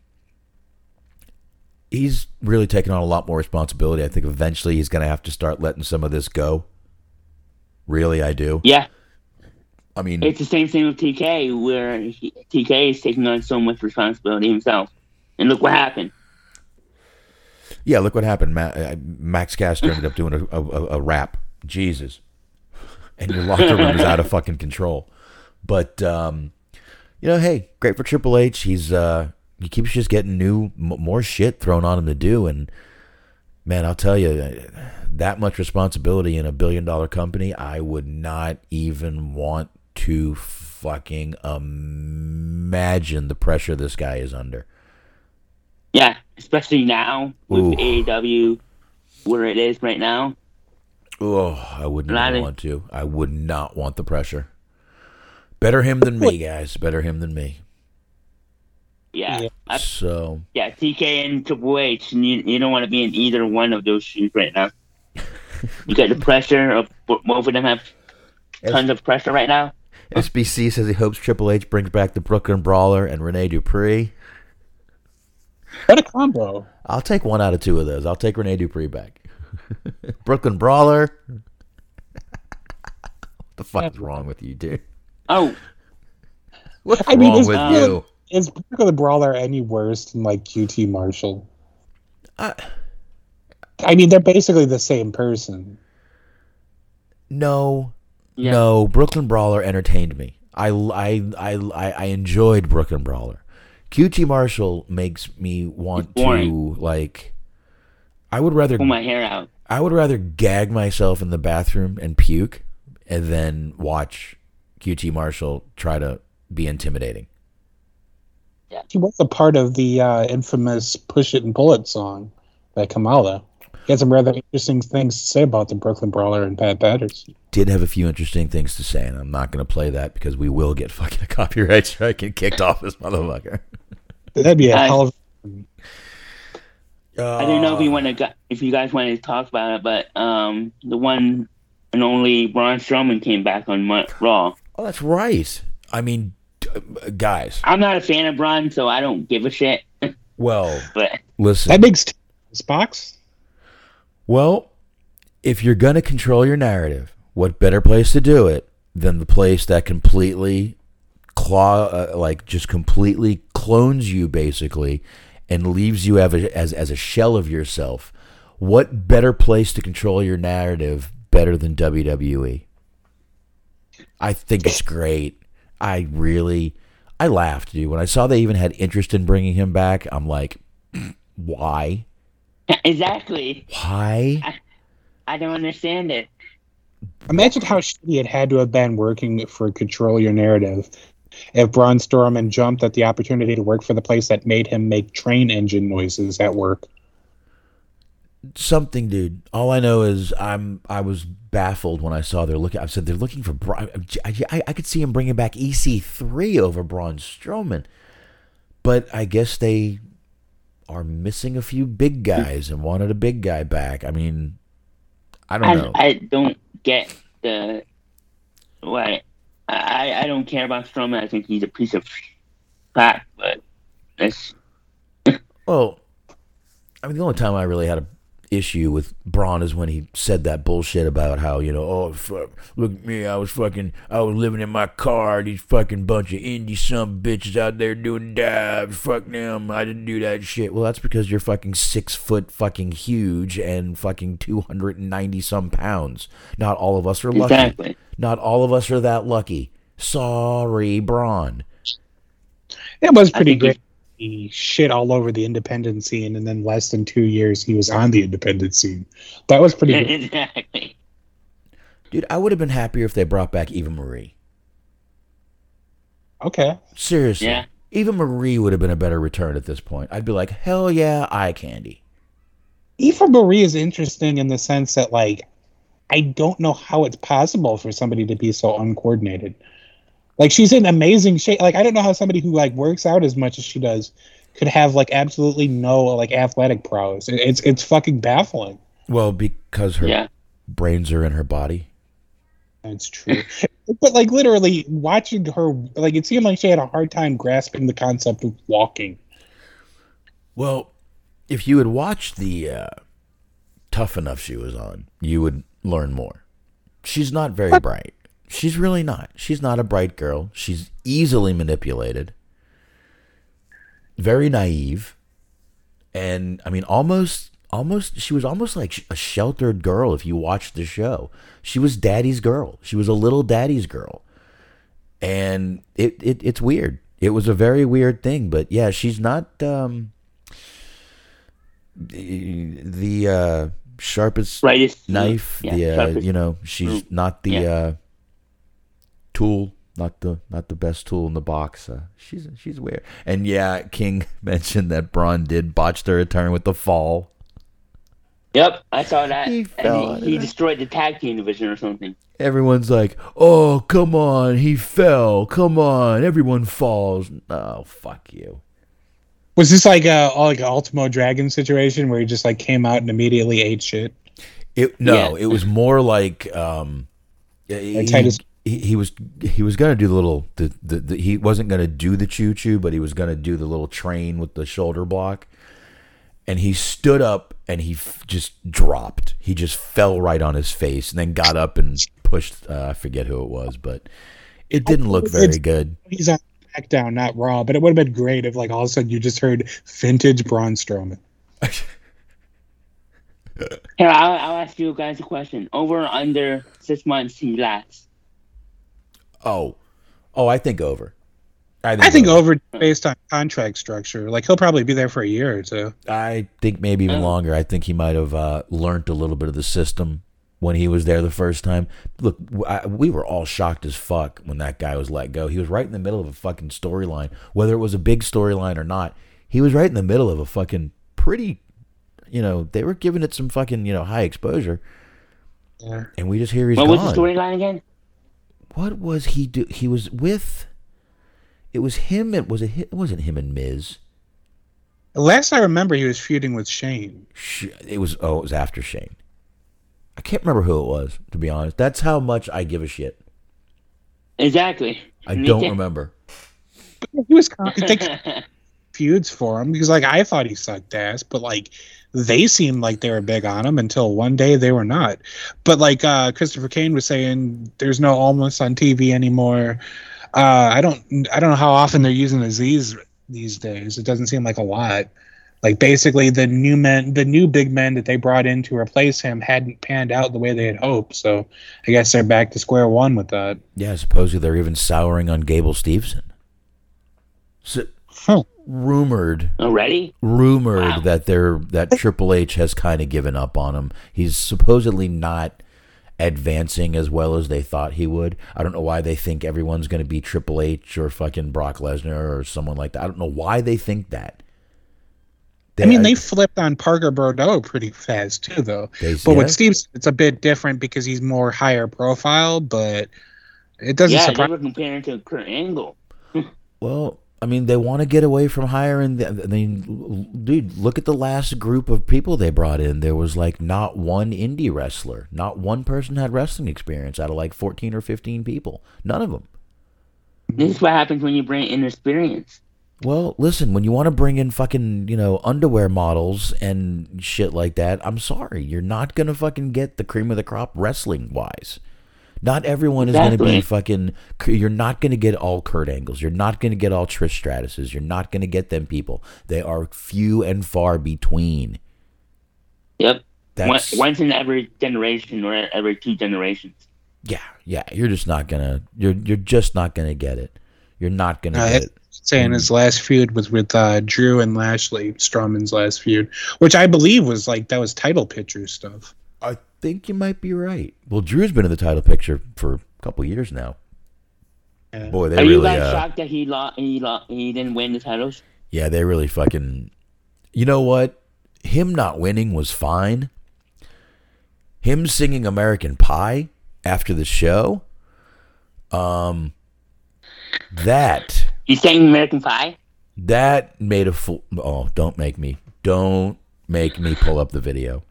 he's really taking on a lot more responsibility. I think eventually he's going to have to start letting some of this go. Really, I do. Yeah, I mean, it's the same thing with TK, where he, TK is taking on so much responsibility himself. And look what happened. Yeah, look what happened. Ma- uh, Max Caster ended up doing a, a, a- a rap. Jesus. And your locker room is out of fucking control. But, um, you know, hey, great for Triple H. He's, uh, he keeps just getting new, m- more shit thrown on him to do. And, man, I'll tell you, that much responsibility in a billion dollar company, I would not even want to fucking imagine the pressure this guy is under. Yeah, especially now with Ooh. AEW where it is right now. Oh, I wouldn't Not want to. I would not want the pressure. Better him than me, guys. Better him than me. Yeah, Yeah. So, yeah, TK and Triple H, and you, you don't want to be in either one of those shoes right now. (laughs) you got the pressure of both of them have tons of pressure right now. SBC says he hopes Triple H brings back the Brooklyn Brawler and Rene Dupree. What a combo! I'll take one out of two of those. I'll take Rene Dupree back. (laughs) Brooklyn Brawler. (laughs) what the fuck is wrong with you, dude? Oh, What's I mean, wrong it's with really- you? Is Brooklyn Brawler any worse than like QT Marshall? I- I mean, they're basically the same person. No, yeah. No, Brooklyn Brawler entertained me. I, I, I, I, I enjoyed Brooklyn Brawler. QT Marshall makes me want to like. I would rather Pull my hair out. I would rather gag myself in the bathroom and puke, and then watch QT Marshall try to be intimidating. He was a part of the uh, infamous "Push It and Pull It" song by Kamala. He had some rather interesting things to say about the Brooklyn Brawler and Pat Patterson. Did have a few interesting things to say, and I'm not going to play that because we will get (laughs) fucking a copyright strike and kicked off this motherfucker. That'd be a I- hell of. I don't know if you want to, if you guys wanted to talk about it, but um, the one and only Braun Strowman came back on Mo- Raw. Oh, that's right. I mean, d- uh, guys. I'm not a fan of Braun, so I don't give a shit. (laughs) Well, But listen. That makes Spox. Well, if you're going to control your narrative, what better place to do it than the place that completely claw, uh, like just completely clones you basically and leaves you as a, as, as a shell of yourself? What better place to control your narrative better than WWE? I think it's great. I really, I laughed, dude. When I saw they even had interest in bringing him back, I'm like, (clears throat) why? exactly, Why? I don't understand it. Imagine how shitty it had to have been working for Control Your Narrative if Braun Strowman jumped at the opportunity to work for the place that made him make train engine noises at work. Something, dude. All I know is I'm I was baffled when I saw they're looking. I said they're looking for. Bra- I, I, I could see him bringing back EC3 over Braun Strowman, but I guess they are missing a few big guys and wanted a big guy back. I mean, I don't I, know. I don't get the what. I I don't care about Strowman. I think he's a piece of crap. But it's Well, I mean, the only time I really had a issue with Braun is when he said that bullshit about how you know, oh fuck, look at me, I was fucking, I was living in my car, these fucking bunch of indie some bitches out there doing dives, fuck them, I didn't do that shit. Well, that's because you're fucking six foot fucking huge and fucking two hundred and ninety some pounds. Not all of us are lucky. exactly. Not all of us are that lucky. Sorry, Braun. It was pretty think great. He shit all over the independent scene, and then less than two years, he was on the independent scene. That was pretty good. exactly. Dude, I would have been happier if they brought back Eva Marie. Okay. Seriously. Yeah. Eva Marie would have been a better return at this point. I'd be like, hell yeah, eye candy. Eva Marie is interesting in the sense that, like, I don't know how it's possible for somebody to be so uncoordinated. Like, she's in amazing shape. Like, I don't know how somebody who like works out as much as she does could have like absolutely no like athletic prowess. It's it's fucking baffling. Well, because her Yeah. brains are in her body. That's true. (laughs) but like literally watching her, like it seemed like she had a hard time grasping the concept of walking. Well, if you had watched the uh, Tough Enough she was on, you would learn more. She's not very bright. She's really not. She's not a bright girl. She's easily manipulated, very naive, and I mean, almost, almost. She was almost like a sheltered girl. If you watched the show, she was daddy's girl. She was a little daddy's girl, and it, it it's weird. It was a very weird thing, but yeah, she's not. Um, the the uh, sharpest Brightest knife. Yeah, the uh, sharpest- you know she's not the yeah. uh, tool, not the not the best tool in the box. Uh, she's she's weird. And yeah, King (laughs) mentioned that Braun did botch their return with the fall. Yep, I saw that. He And fell out he, he destroyed the tag team division or something. Everyone's like, "Oh, come on, he fell. Come on, everyone falls." Oh, fuck you. Was this like a like an Ultimo Dragon situation where he just like came out and immediately ate shit? It no, Yeah. it was more like um, he, Titus- he, he was he was gonna do the little the, the, the he wasn't gonna do the choo choo, but he was gonna do the little train with the shoulder block, and he stood up and he f- just dropped. He just fell right on his face, and then got up and pushed. Uh, I forget who it was, but it didn't look very It's- good. He's on SmackDown, not Raw, but it would have been great if like all of a sudden you just heard vintage Braun Strowman. Here, I'll, I'll ask you guys a question. Over or under six months he lasts. Oh, oh, I think over. I think over based on contract structure. Like he'll probably be there for a year or two. I think maybe even Oh. longer. I think he might have uh, learned a little bit of the system when he was there the first time. Look, w I we were all shocked as fuck when that guy was let go. He was right in the middle of a fucking storyline, whether it was a big storyline or not. He was right in the middle of a fucking pretty, you know, they were giving it some fucking, you know, high exposure, Yeah. and we just hear he's what gone. What was the storyline again? What was he do? He was with. It was him. It was a. It wasn't him and Miz. Last I remember, he was feuding with Shane. Sh- It was oh, it was after Shane. I can't remember who it was to be honest. That's how much I give a shit. Exactly. I don't too. remember. He was con- they (laughs) feuds for him because like I thought he sucked ass, but like they seemed like they were big on him until one day they were not. But like uh, Christopher Kane was saying, there's no almost on TV anymore. Uh, I don't I don't know how often they're using Aziz these days. It doesn't seem like a lot. Like basically the new men, the new big men that they brought in to replace him hadn't panned out the way they had hoped. So I guess they're back to square one with that. Yeah, supposedly they're even souring on Gable Steveson. So, Huh. Rumored, oh, Already? rumored Wow. that they're that Triple H has kind of given up on him. He's supposedly not advancing as well as they thought he would. I don't know why they think everyone's going to be Triple H or fucking Brock Lesnar or someone like that. I don't know why they think that. I mean, they flipped on Parker Boudreaux pretty fast too, though. They- but yeah. with Steve, it's a bit different because he's more higher profile. But it doesn't Yeah, they surprise. were comparing to Kurt Angle. (laughs) Well, I mean, they want to get away from hiring. The, I mean, dude, look at the last group of people they brought in. There was like not one indie wrestler. Not one person had wrestling experience out of like 14 or 15 people. None of them. This is what happens when you bring in experience. Well, listen, when you want to bring in fucking, you know, underwear models and shit like that, I'm sorry. You're not going to fucking get the cream of the crop wrestling wise. Not everyone is going to be fucking. You're not going to get all Kurt Angles. You're not going to get all Trish Stratuses. You're not going to get them people. They are few and far between. Yep. That's Once, once in every generation or every two generations. yeah, yeah. You're just not gonna. You're you're just not gonna get it. You're not gonna Uh, get it. saying his last feud was with uh, Drew and Lashley, Strowman's last feud, which I believe was like that was title picture stuff. I think you might be right. Well, Drew's been in the title picture for a couple years now. Yeah. Boy, they Are you really. guys uh, shocked that he lost? He lost. He didn't win the titles. Yeah, they really fucking. You know what? Him not winning was fine. Him singing American Pie after the show, um, that He sang American Pie. that made a fool. Oh, don't make me! Don't make me pull up the video.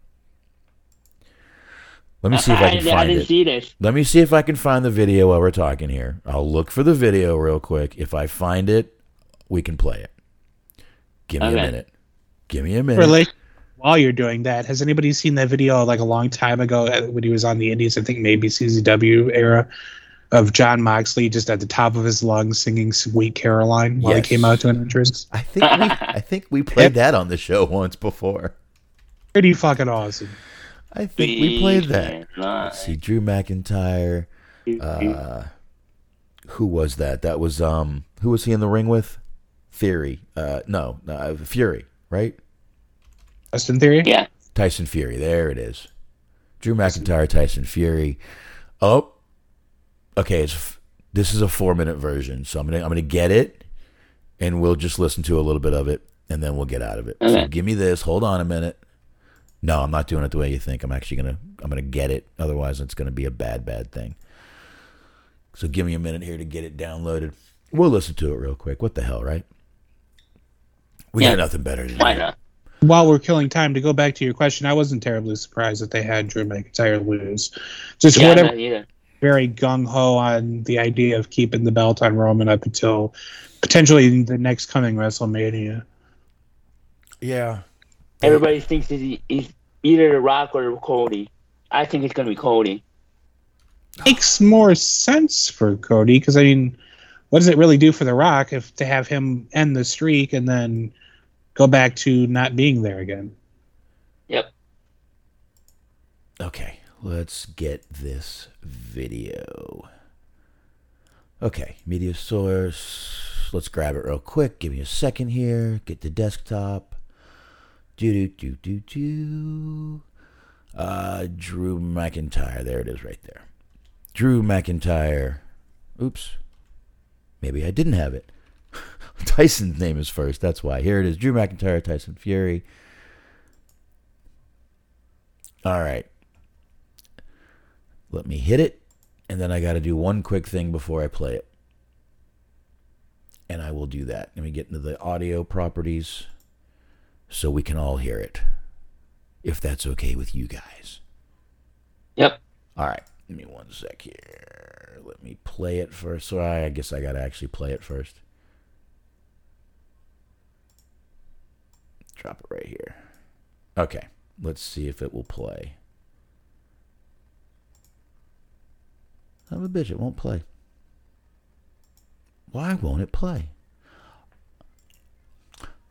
Let me see if I (laughs) can I, find didn't it. see this. Let me see if I can find the video while we're talking here. I'll look for the video real quick. If I find it, we can play it. Give me a minute. Give me a minute. Relate. While you're doing that, has anybody seen that video like a long time ago uh, when he was on the Indies? I think maybe CZW era of Jon Moxley just at the top of his lungs singing "Sweet Caroline" while Yes. he came out to an entrance. I think we I think we played (laughs) that on the show once before. Pretty fucking awesome. I think we played that. Let's see, Drew McIntyre. Uh, who was that? That was um, who was he in the ring with? Theory. Uh, no, uh, Fury, right? Tyson Theory. yeah. Tyson Fury. There it is. Drew McIntyre, Tyson Fury. Oh, okay. It's f- this is a four minute version, so I'm gonna I'm gonna get it, and we'll just listen to a little bit of it, and then we'll get out of it. So give me this. Hold on a minute. No, I'm not doing it the way you think. I'm actually gonna I'm gonna get it. Otherwise, it's gonna be a bad bad thing. So give me a minute here to get it downloaded. We'll listen to it real quick. What the hell, right? We Yeah. got nothing better to do. Not? While we're killing time, to go back to your question, I wasn't terribly surprised that they had Drew McIntyre lose. Just Yeah, whatever very gung ho on the idea of keeping the belt on Roman up until potentially the next coming WrestleMania. Yeah. Everybody thinks that he- he's either The Rock or Cody. I think it's gonna be Cody. Makes more sense for Cody because I mean, what does it really do for The Rock if to have him end the streak and then go back to not being there again? Yep. Okay, let's get this video. Okay, media source. Let's grab it real quick. Give me a second here. Get the desktop. Do do do do do. Uh, Drew McIntyre. There it is, right there. Drew McIntyre. Oops. Maybe I didn't have it. (laughs) Tyson's name is first. That's why. Here it is. Drew McIntyre, Tyson Fury. All right. Let me hit it, and then I got to do one quick thing before I play it. And I will do that. Let me get into the audio properties so we can all hear it. If that's okay with you guys. Yep. All right. Give me one sec here. Let me play it first. So I, guess I got to actually play it first. Drop it right here. Okay. Let's see if it will play. I'm a bitch. It won't play. Why won't it play?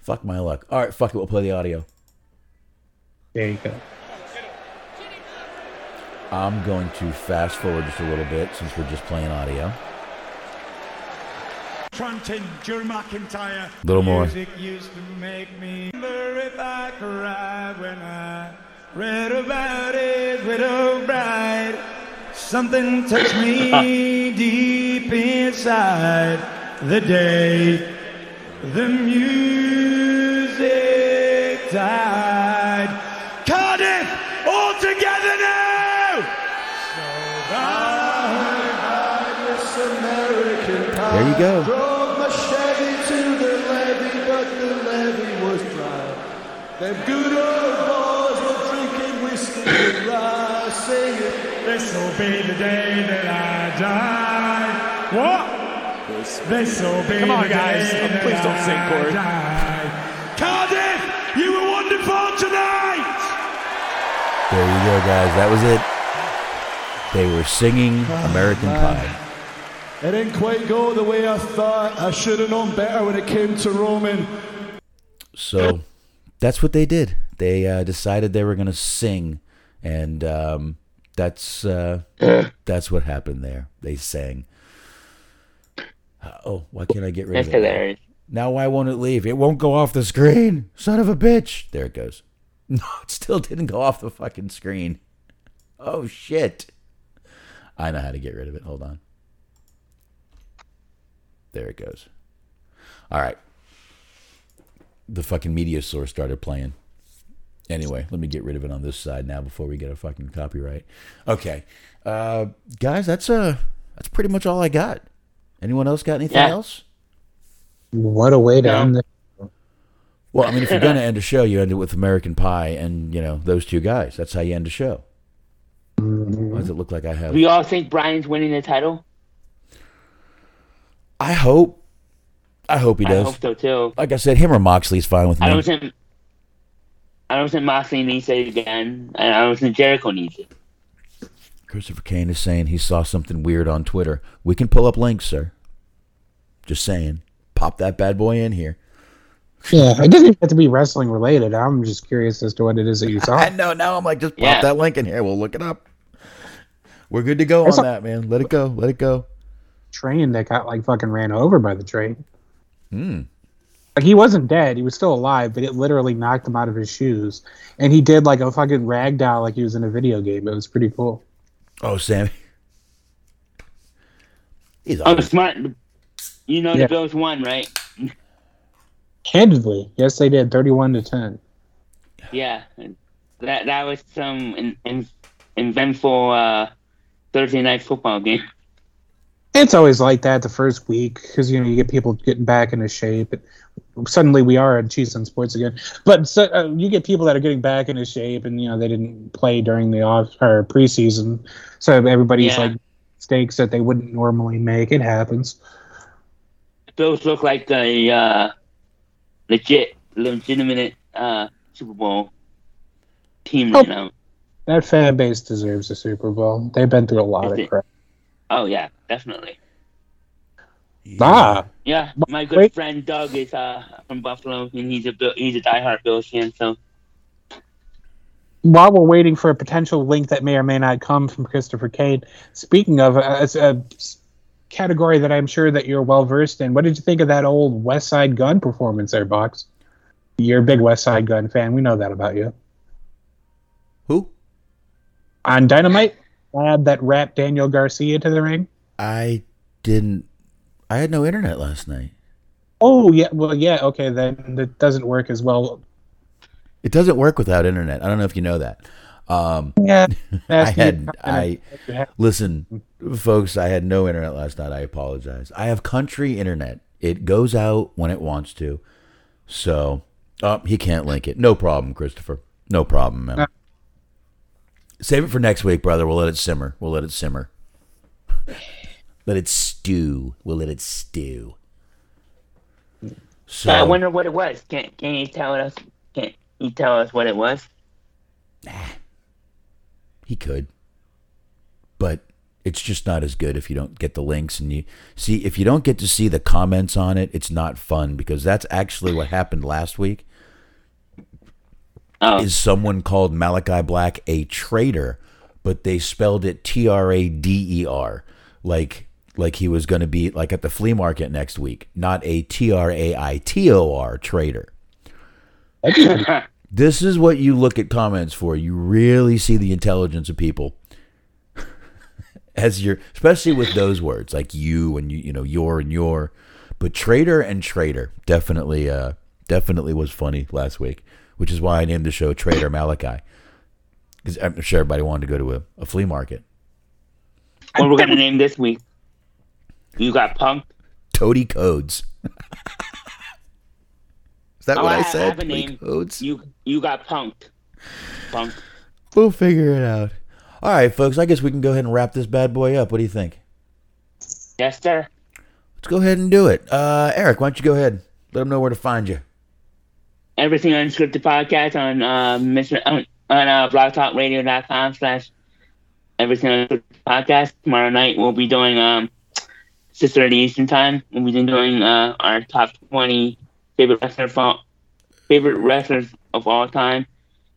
Fuck my luck. All right. Fuck it. We'll play the audio. There you go. I'm going to fast forward just a little bit since we're just playing audio. Fronting Drew McIntyre. Little more. Music used to make me wonder if I cried when I read about his widow bride. Something touched me (laughs) deep inside the day the music There you go. Drove my Chevy to the levee, but the levee was dry. Them good old boys were drinking whiskey and rye, singing. This'll be the day that I die. What? This'll be Come on, the guys. day Oh, that please don't sing, I Corey. die. Cardiff, you were wonderful tonight! There you go, guys. That was it. They were singing American Pie. It didn't quite go the way I thought. I should have known better when it came to Roman. So that's what they did. They uh, decided they were going to sing, and um, that's uh, that's what happened there. They sang. Uh, oh, why can't I get rid That's of it? now? hilarious. Now why won't it leave? It won't go off the screen. Son of a bitch. There it goes. (laughs) No, it still didn't go off the fucking screen. Oh shit. I know how to get rid of it. Hold on. There it goes. All right. The fucking media source started playing. Anyway, let me get rid of it on this side now before we get a fucking copyright. Okay. Uh guys, that's uh that's pretty much all I got. Anyone else got anything Yeah. else? What a way to No. end the Well, I mean, if you're (laughs) going to end a show, you end it with American Pie and, you know, those two guys. That's how you end a show. Why does it look like I have? We all think Bryan's winning the title? I hope. I hope he does. I hope so too. Like I said, him or Moxley's fine with me. I me. don't think. I don't think Moxley needs it again, and I don't think Jericho needs it. Christopher Kane is saying he saw something weird on Twitter. We can pull up links, sir. Just saying. Pop that bad boy in here. Yeah, it doesn't even have to be wrestling related. I'm just curious as to what it is that you (laughs) saw. I know. Now I'm like, just pop Yeah. that link in here. We'll look it up. We're good to go I on saw- that, man. Let it go. Let it go. Train that got like fucking ran over by the train. Hmm. Like he wasn't dead; he was still alive, but it literally knocked him out of his shoes. And he did like a fucking rag doll, like he was in a video game. It was pretty cool. Oh, Sammy. He's Oh, smart. You know Yeah. the Bills won, right? Candidly, yes, they did, thirty-one to ten. Yeah, that that was some in, in, eventful uh, Thursday night football game. It's always like that the first week because you know you get people getting back into shape. And suddenly we are at Cheese and Sports again, but so, uh, you get people that are getting back into shape, and you know they didn't play during the off or preseason, so everybody's Yeah. like mistakes that they wouldn't normally make. It happens. Those look like a uh, legit, legitimate uh, Super Bowl team right Oh. now. That fan base deserves a Super Bowl. They've been through a lot Is of it? crap. Oh yeah, definitely. Ah, Yeah, my good Wait. friend Doug is uh, from Buffalo, and he's a Bill, he's a diehard Bills fan. So while we're waiting for a potential link that may or may not come from Christopher Kane, speaking of uh, it's a s- category that I'm sure that you're well versed in, what did you think of that old Westside Gunn performance there, Box? You're a big Westside Gunn fan. We know that about you. Who? On Dynamite, add that rap Daniel Garcia to the ring. I didn't. I had no internet last night. Oh yeah, well yeah, okay then that doesn't work as well. It doesn't work without internet. I don't know if you know that. Um, Yeah, (laughs) I had I listen, folks. I had no internet last night. I apologize. I have country internet. It goes out when it wants to. So, oh, he can't link it. No problem, Christopher. No problem, man. Save it for next week, brother. We'll let it simmer. We'll let it simmer. Let it stew. We'll let it stew. So I wonder what it was. Can Can you tell us? Can you tell us what it was? Nah, He could. But it's just not as good if you don't get the links and you see if you don't get to see the comments on it, it's not fun because that's actually what happened last week. Oh, Is someone called Malakai Black a traitor, but they spelled it T R A D E R like like he was going to be like at the flea market next week, not a T R A I T O R trader. (laughs) This is what you look at comments for. You really see the intelligence of people. (laughs) as your, especially with those words like you and you, you know, your and your. But trader and trader definitely, uh, definitely was funny last week, which is why I named the show Trader Malakai. Because I'm sure everybody wanted to go to a, a flea market. What we're gonna name this week? You got punked. Toady Codes. (laughs) Is that Oh, what I I have said? a Toady name. Codes? You you got punked. Punk. We'll figure it out. All right, folks. I guess we can go ahead and wrap this bad boy up. What do you think? Yes, sir. Let's go ahead and do it. Uh, Eric, why don't you go ahead? Let them know where to find you. Everything unscripted podcast on uh, Mr. on, on uh, blogtalkradio.com slash everything unscripted podcast. Tomorrow night we'll be doing um six thirty Eastern time. We'll be doing uh our top twenty favorite wrestler favorite wrestlers of all time,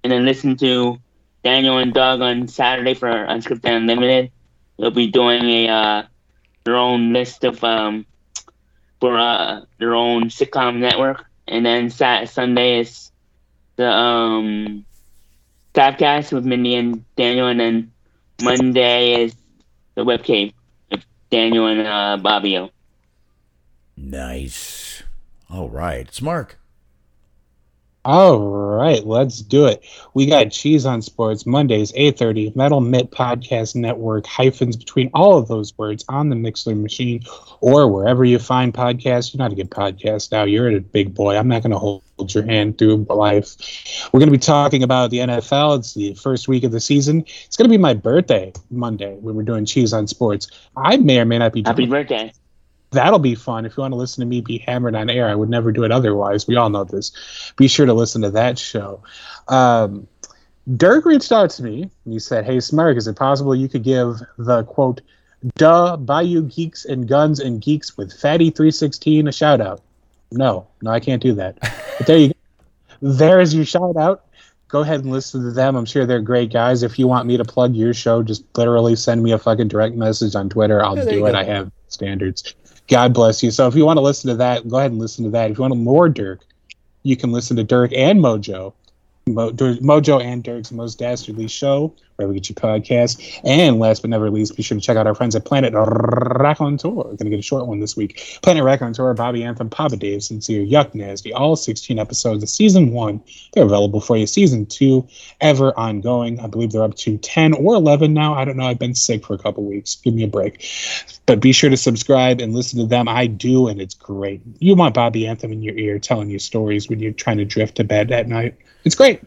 and then listen to Daniel and Doug on Saturday for Unscripted Unlimited. They'll be doing a uh, their own list of um for uh their own sitcom network, and then Sunday is the um Stavcast with Mindy and Daniel, and then Monday is the webcam Daniel and uh. Nice. All right. It's Mark. All right, let's do it. We got Cheese on Sports Mondays, 8.30, Metal Mitt Podcast Network, hyphens between all of those words on the Mixler machine or wherever you find podcasts. You know how to get podcasts now. You're a big boy. I'm not going to hold your hand through life. We're going to be talking about the NFL. It's the first week of the season. It's going to be my birthday Monday when we're doing Cheese on Sports. I may or may not be Happy birthday! That'll be fun. If you want to listen to me be hammered on air, I would never do it otherwise. We all know this. Be sure to listen to that show. Um, Dirk reached out to me and he said, Hey, Smirk, is it possible you could give the quote, duh, Bayou Geeks and Guns and Geeks with Fatty 316 a shout out? No, no, I can't do that. (laughs) But there you go. There's your shout out. Go ahead and listen to them. I'm sure they're great guys. If you want me to plug your show, just literally send me a fucking direct message on Twitter. I'll do it. go. I have standards. God bless you. So if you want to listen to that, go ahead and listen to that. If you want more Dirk, you can listen to Dirk and Mojo. Mo- Mojo and Dirk's Most Dastardly Show, wherever you get your podcast. And last but never least, be sure to check out our friends at Planet Raconteur. We're going to get a short one this week. Planet Raconteur, Bobby Anthem, Papa Dave, Sincere, Yuck Nasty, all 16 episodes of season one. They're available for you. Season two, ever ongoing. I believe they're up to 10 or 11 now. I don't know. I've been sick for a couple weeks. Give me a break. But be sure to subscribe and listen to them. I do, and it's great. You want Bobby Anthem in your ear telling you stories when you're trying to drift to bed at night. It's great.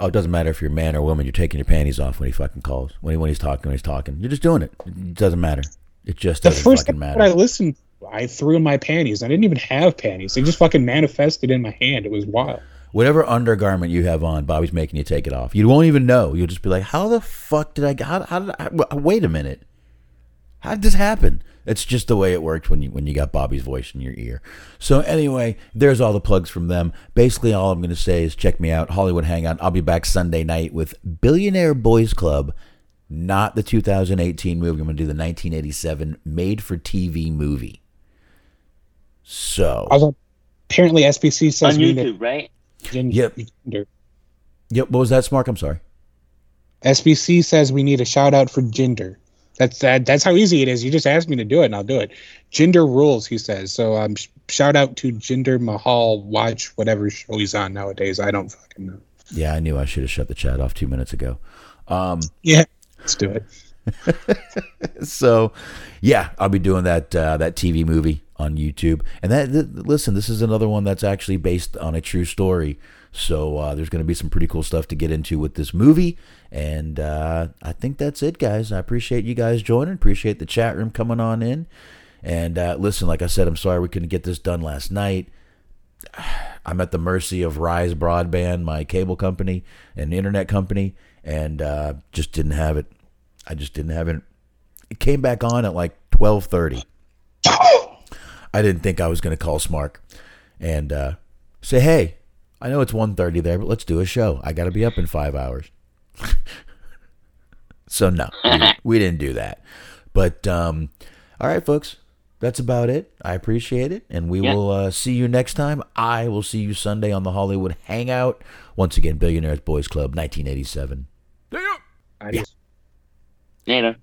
Oh, it doesn't matter if you're a man or a woman. You're taking your panties off when he fucking calls. When he, when he's talking, when he's talking. You're just doing it. It doesn't matter. It just The doesn't first fucking matter. I listened, I threw in my panties. I didn't even have panties. They just fucking manifested in my hand. It was wild. Whatever undergarment you have on, Bobby's making you take it off. You won't even know. You'll just be like, "How the fuck did I? How, how did I? Wait a minute. How did this happen?" It's just the way it worked when you when you got Bobby's voice in your ear. So anyway, there's all the plugs from them. Basically, all I'm going to say is check me out, Hollywood Hangout. I'll be back Sunday night with Billionaire Boys Club, not the 2018 movie. I'm going to do the 1987 made-for-TV movie. So I apparently, SBC says On we need YouTube, right? gin- Yep. Jinder. Yep. What was that, Smark? I'm sorry. SBC says we need a shout out for Jinder. That's that. That's how easy it is. You just ask me to do it, and I'll do it. Jinder rules, he says. So um, sh- shout out to Jinder Mahal. Watch whatever show he's on nowadays. I don't fucking know. Yeah, I knew I should have shut the chat off two minutes ago. Um, Yeah, let's do it. (laughs) so, yeah, I'll be doing that uh, that TV movie on YouTube. And that th- listen, this is another one that's actually based on a true story. So uh, there's going to be some pretty cool stuff to get into with this movie. And uh, I think that's it, guys. I appreciate you guys joining. Appreciate the chat room coming on in. And uh, listen, like I said, I'm sorry we couldn't get this done last night. (sighs) I'm at the mercy of Rise Broadband, my cable company and internet company, and uh, just didn't have it. I just didn't have it. It came back on at like 12:30. (coughs) I didn't think I was going to call Smark and uh, say, "Hey, I know it's 1:30 there, but let's do a show. I got to be up in five hours." (laughs) so no, we, we didn't do that. But um, all right, folks, that's about it. I appreciate it, and we Yeah. will uh, see you next time. I will see you Sunday on the Hollywood Hangout. Once again, Billionaires Boys Club, 1987. Adios. Later.